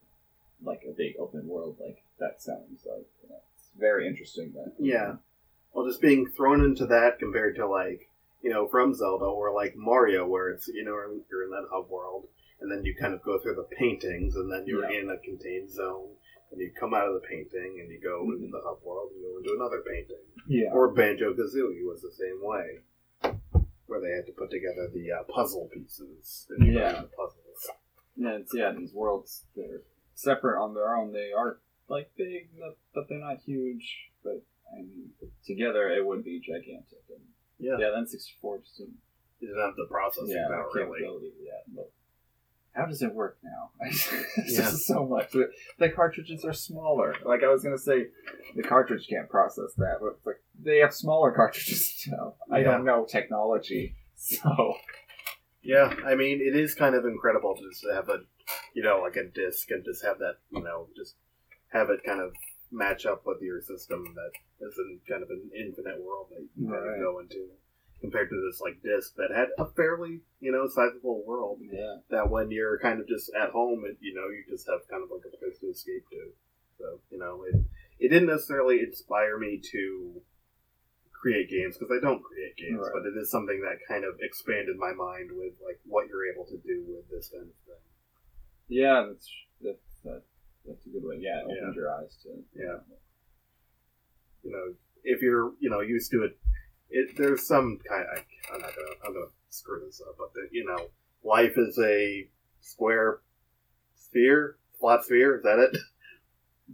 like a big open world like that sounds like. It's very interesting that Yeah. Well, just being thrown into that compared to like you know from Zelda or like Mario, where it's you know you're in that hub world, and then you kind of go through the paintings, and then you're Yeah. in a contained zone, and you come out of the painting, and you go into Mhm. the hub world, and go into another painting. Yeah. Or Banjo Kazooie was the same way, where they had to put together the uh, puzzle pieces. And you Yeah. the puzzles. Yeah, it's, yeah, these worlds they're separate on their own. They are like big, but, but they're not huge. But I mean, together it would be gigantic. And Yeah. yeah, N sixty four just didn't have the processing yeah, power really. But how does it work now? it's Yeah. just so much. The, the cartridges are smaller. Like I was gonna say, the cartridge can't process that, but like they have smaller cartridges now. I don't know technology, so Yeah, I mean, it is kind of incredible to just have a, you know, like a disc and just have that, you know, just have it kind of match up with your system that is in kind of an infinite world that you can kind Right. of go into, compared to this like disc that had a fairly, you know, sizable world. yeah. That when you're kind of just at home, it, you know, you just have kind of like a place to escape to. So you know, it it didn't necessarily inspire me to create games because I don't create games, Right. but it is something that kind of expanded my mind with like what you're able to do with this kind of thing. Yeah, that's that's that, that's a good way. Yeah, it Yeah. your eyes to Yeah. You know, if you're you know used to it, it there's some kind. I, I'm not gonna I'm gonna screw this up, but the, you know, life is a square sphere, flat sphere. Is that it?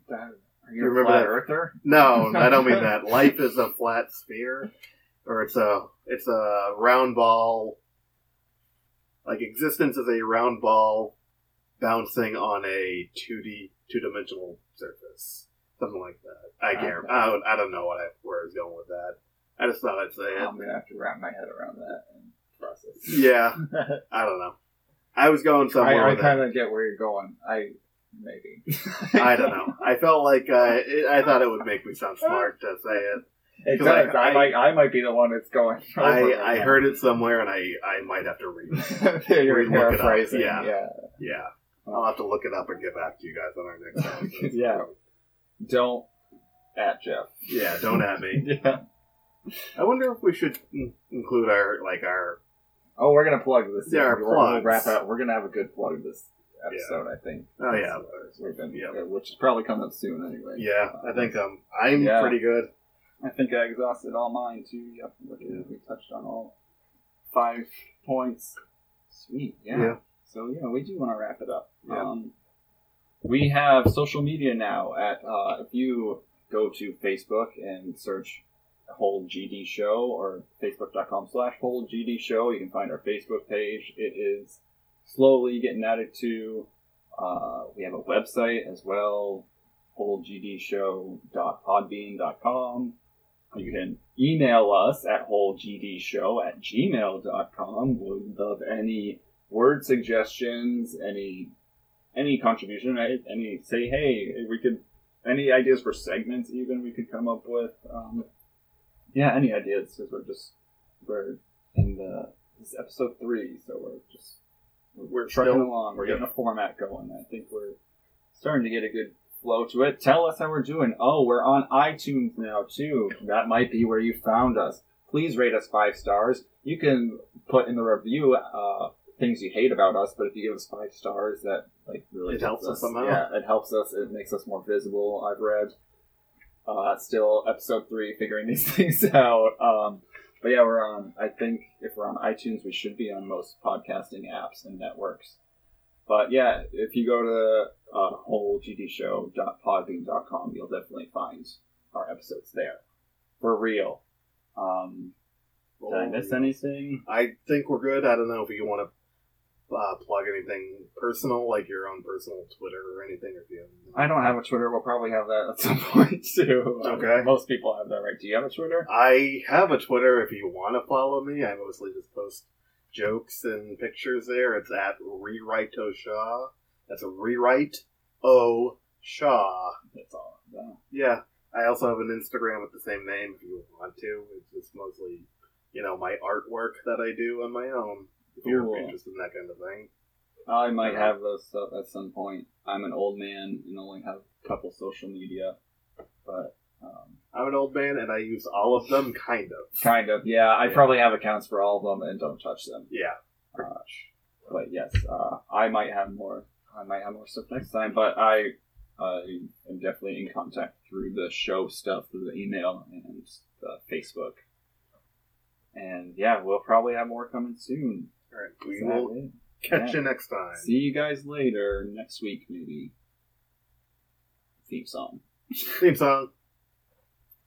That, are You a remember flat that? earther? No, I don't mean that. Life is a flat sphere, or it's a it's a round ball. Like existence is a round ball bouncing on a two D two dimensional surface, something like that. I can't. Okay. I don't, I don't know what I, where I was going with that. I just thought I'd say it. I'm gonna have to wrap my head around that and process. Yeah, I don't know. I was going somewhere I, I kind of get where you're going. I maybe. I don't know. I felt like uh, it, I thought it would make me sound smart to say it. It does. I- I, might. I might be the one that's going. I, I heard it somewhere, and I, I might have to read. You're up. paraphrasing. Yeah. yeah. Yeah, I'll have to look it up and get back to you guys on our next episode. Yeah. Don't at Geoff. yeah. Don't at me. Yeah. I wonder if we should include our like our Oh, we're gonna plug this. Yeah, our We're gonna wrap up. We're gonna have a good plug this episode. I think. oh yeah been, Yeah. which is probably coming up soon anyway. yeah. I think um I'm Yeah. pretty good. I think I exhausted all mine too. Yep. It. We touched on all five points. Sweet. Yeah. Yeah. So yeah, we do want to wrap it up. Yeah. Um, we have social media now. At uh, if you go to Facebook and search Whole GD Show or Facebook.com slash Whole GD Show, you can find our Facebook page. It is slowly getting added to. Uh, we have a website as well, wholegdshow.podbean.com. You can email us at wholegdshow at gmail.com. Would love any word suggestions, any any contribution, right? any say, hey, we could, any ideas for segments even we could come up with. Um, yeah, any ideas because we're just we're in the this is episode three, so we're just we're, We're trucking still- along. We're yeah. getting a format going. I think we're starting to get a good flow to it. Tell us how we're doing. Oh, we're on iTunes now too. That might be where you found us. Please rate us five stars. You can put in the review uh, things you hate about us, but if you give us five stars, that like really It helps us somehow. Yeah, it helps us. It makes us more visible. I've read. Uh, still episode three, figuring these things out. Um, but yeah, we're on. I think if we're on iTunes, we should be on most podcasting apps and networks. But yeah, if you go to uh, wholegdshow.podbean.com, you'll definitely find our episodes there. For real. Um, did I miss anything? I think we're good. I don't know if you want to uh, plug anything personal, like your own personal Twitter or anything, if you. have I don't have a Twitter. We'll probably have that at some point too. Okay. most people have that, right? Do you have a Twitter? I have a Twitter if you want to follow me. I mostly just post jokes and pictures there. It's at Rewrite O Shaw. That's a Rewrite O Shaw. That's all. Yeah. Yeah. I also have an Instagram with the same name if you want to. It's just mostly, you know, my artwork that I do on my own. You're Cool. interested in that kind of thing. I might have those up at some point. I'm an old man and only have a couple social media, but um, I'm an old man and I use all of them, kind of. kind of. Yeah, I Yeah. probably have accounts for all of them and don't touch them. Yeah. Uh, but yes, uh, I might have more. I might have more stuff next time. But I uh, am definitely in contact through the show stuff, through the email and the Facebook. And yeah, we'll probably have more coming soon. All right. We will? Catch you next time. See you guys later next week, maybe. Theme song. Theme song.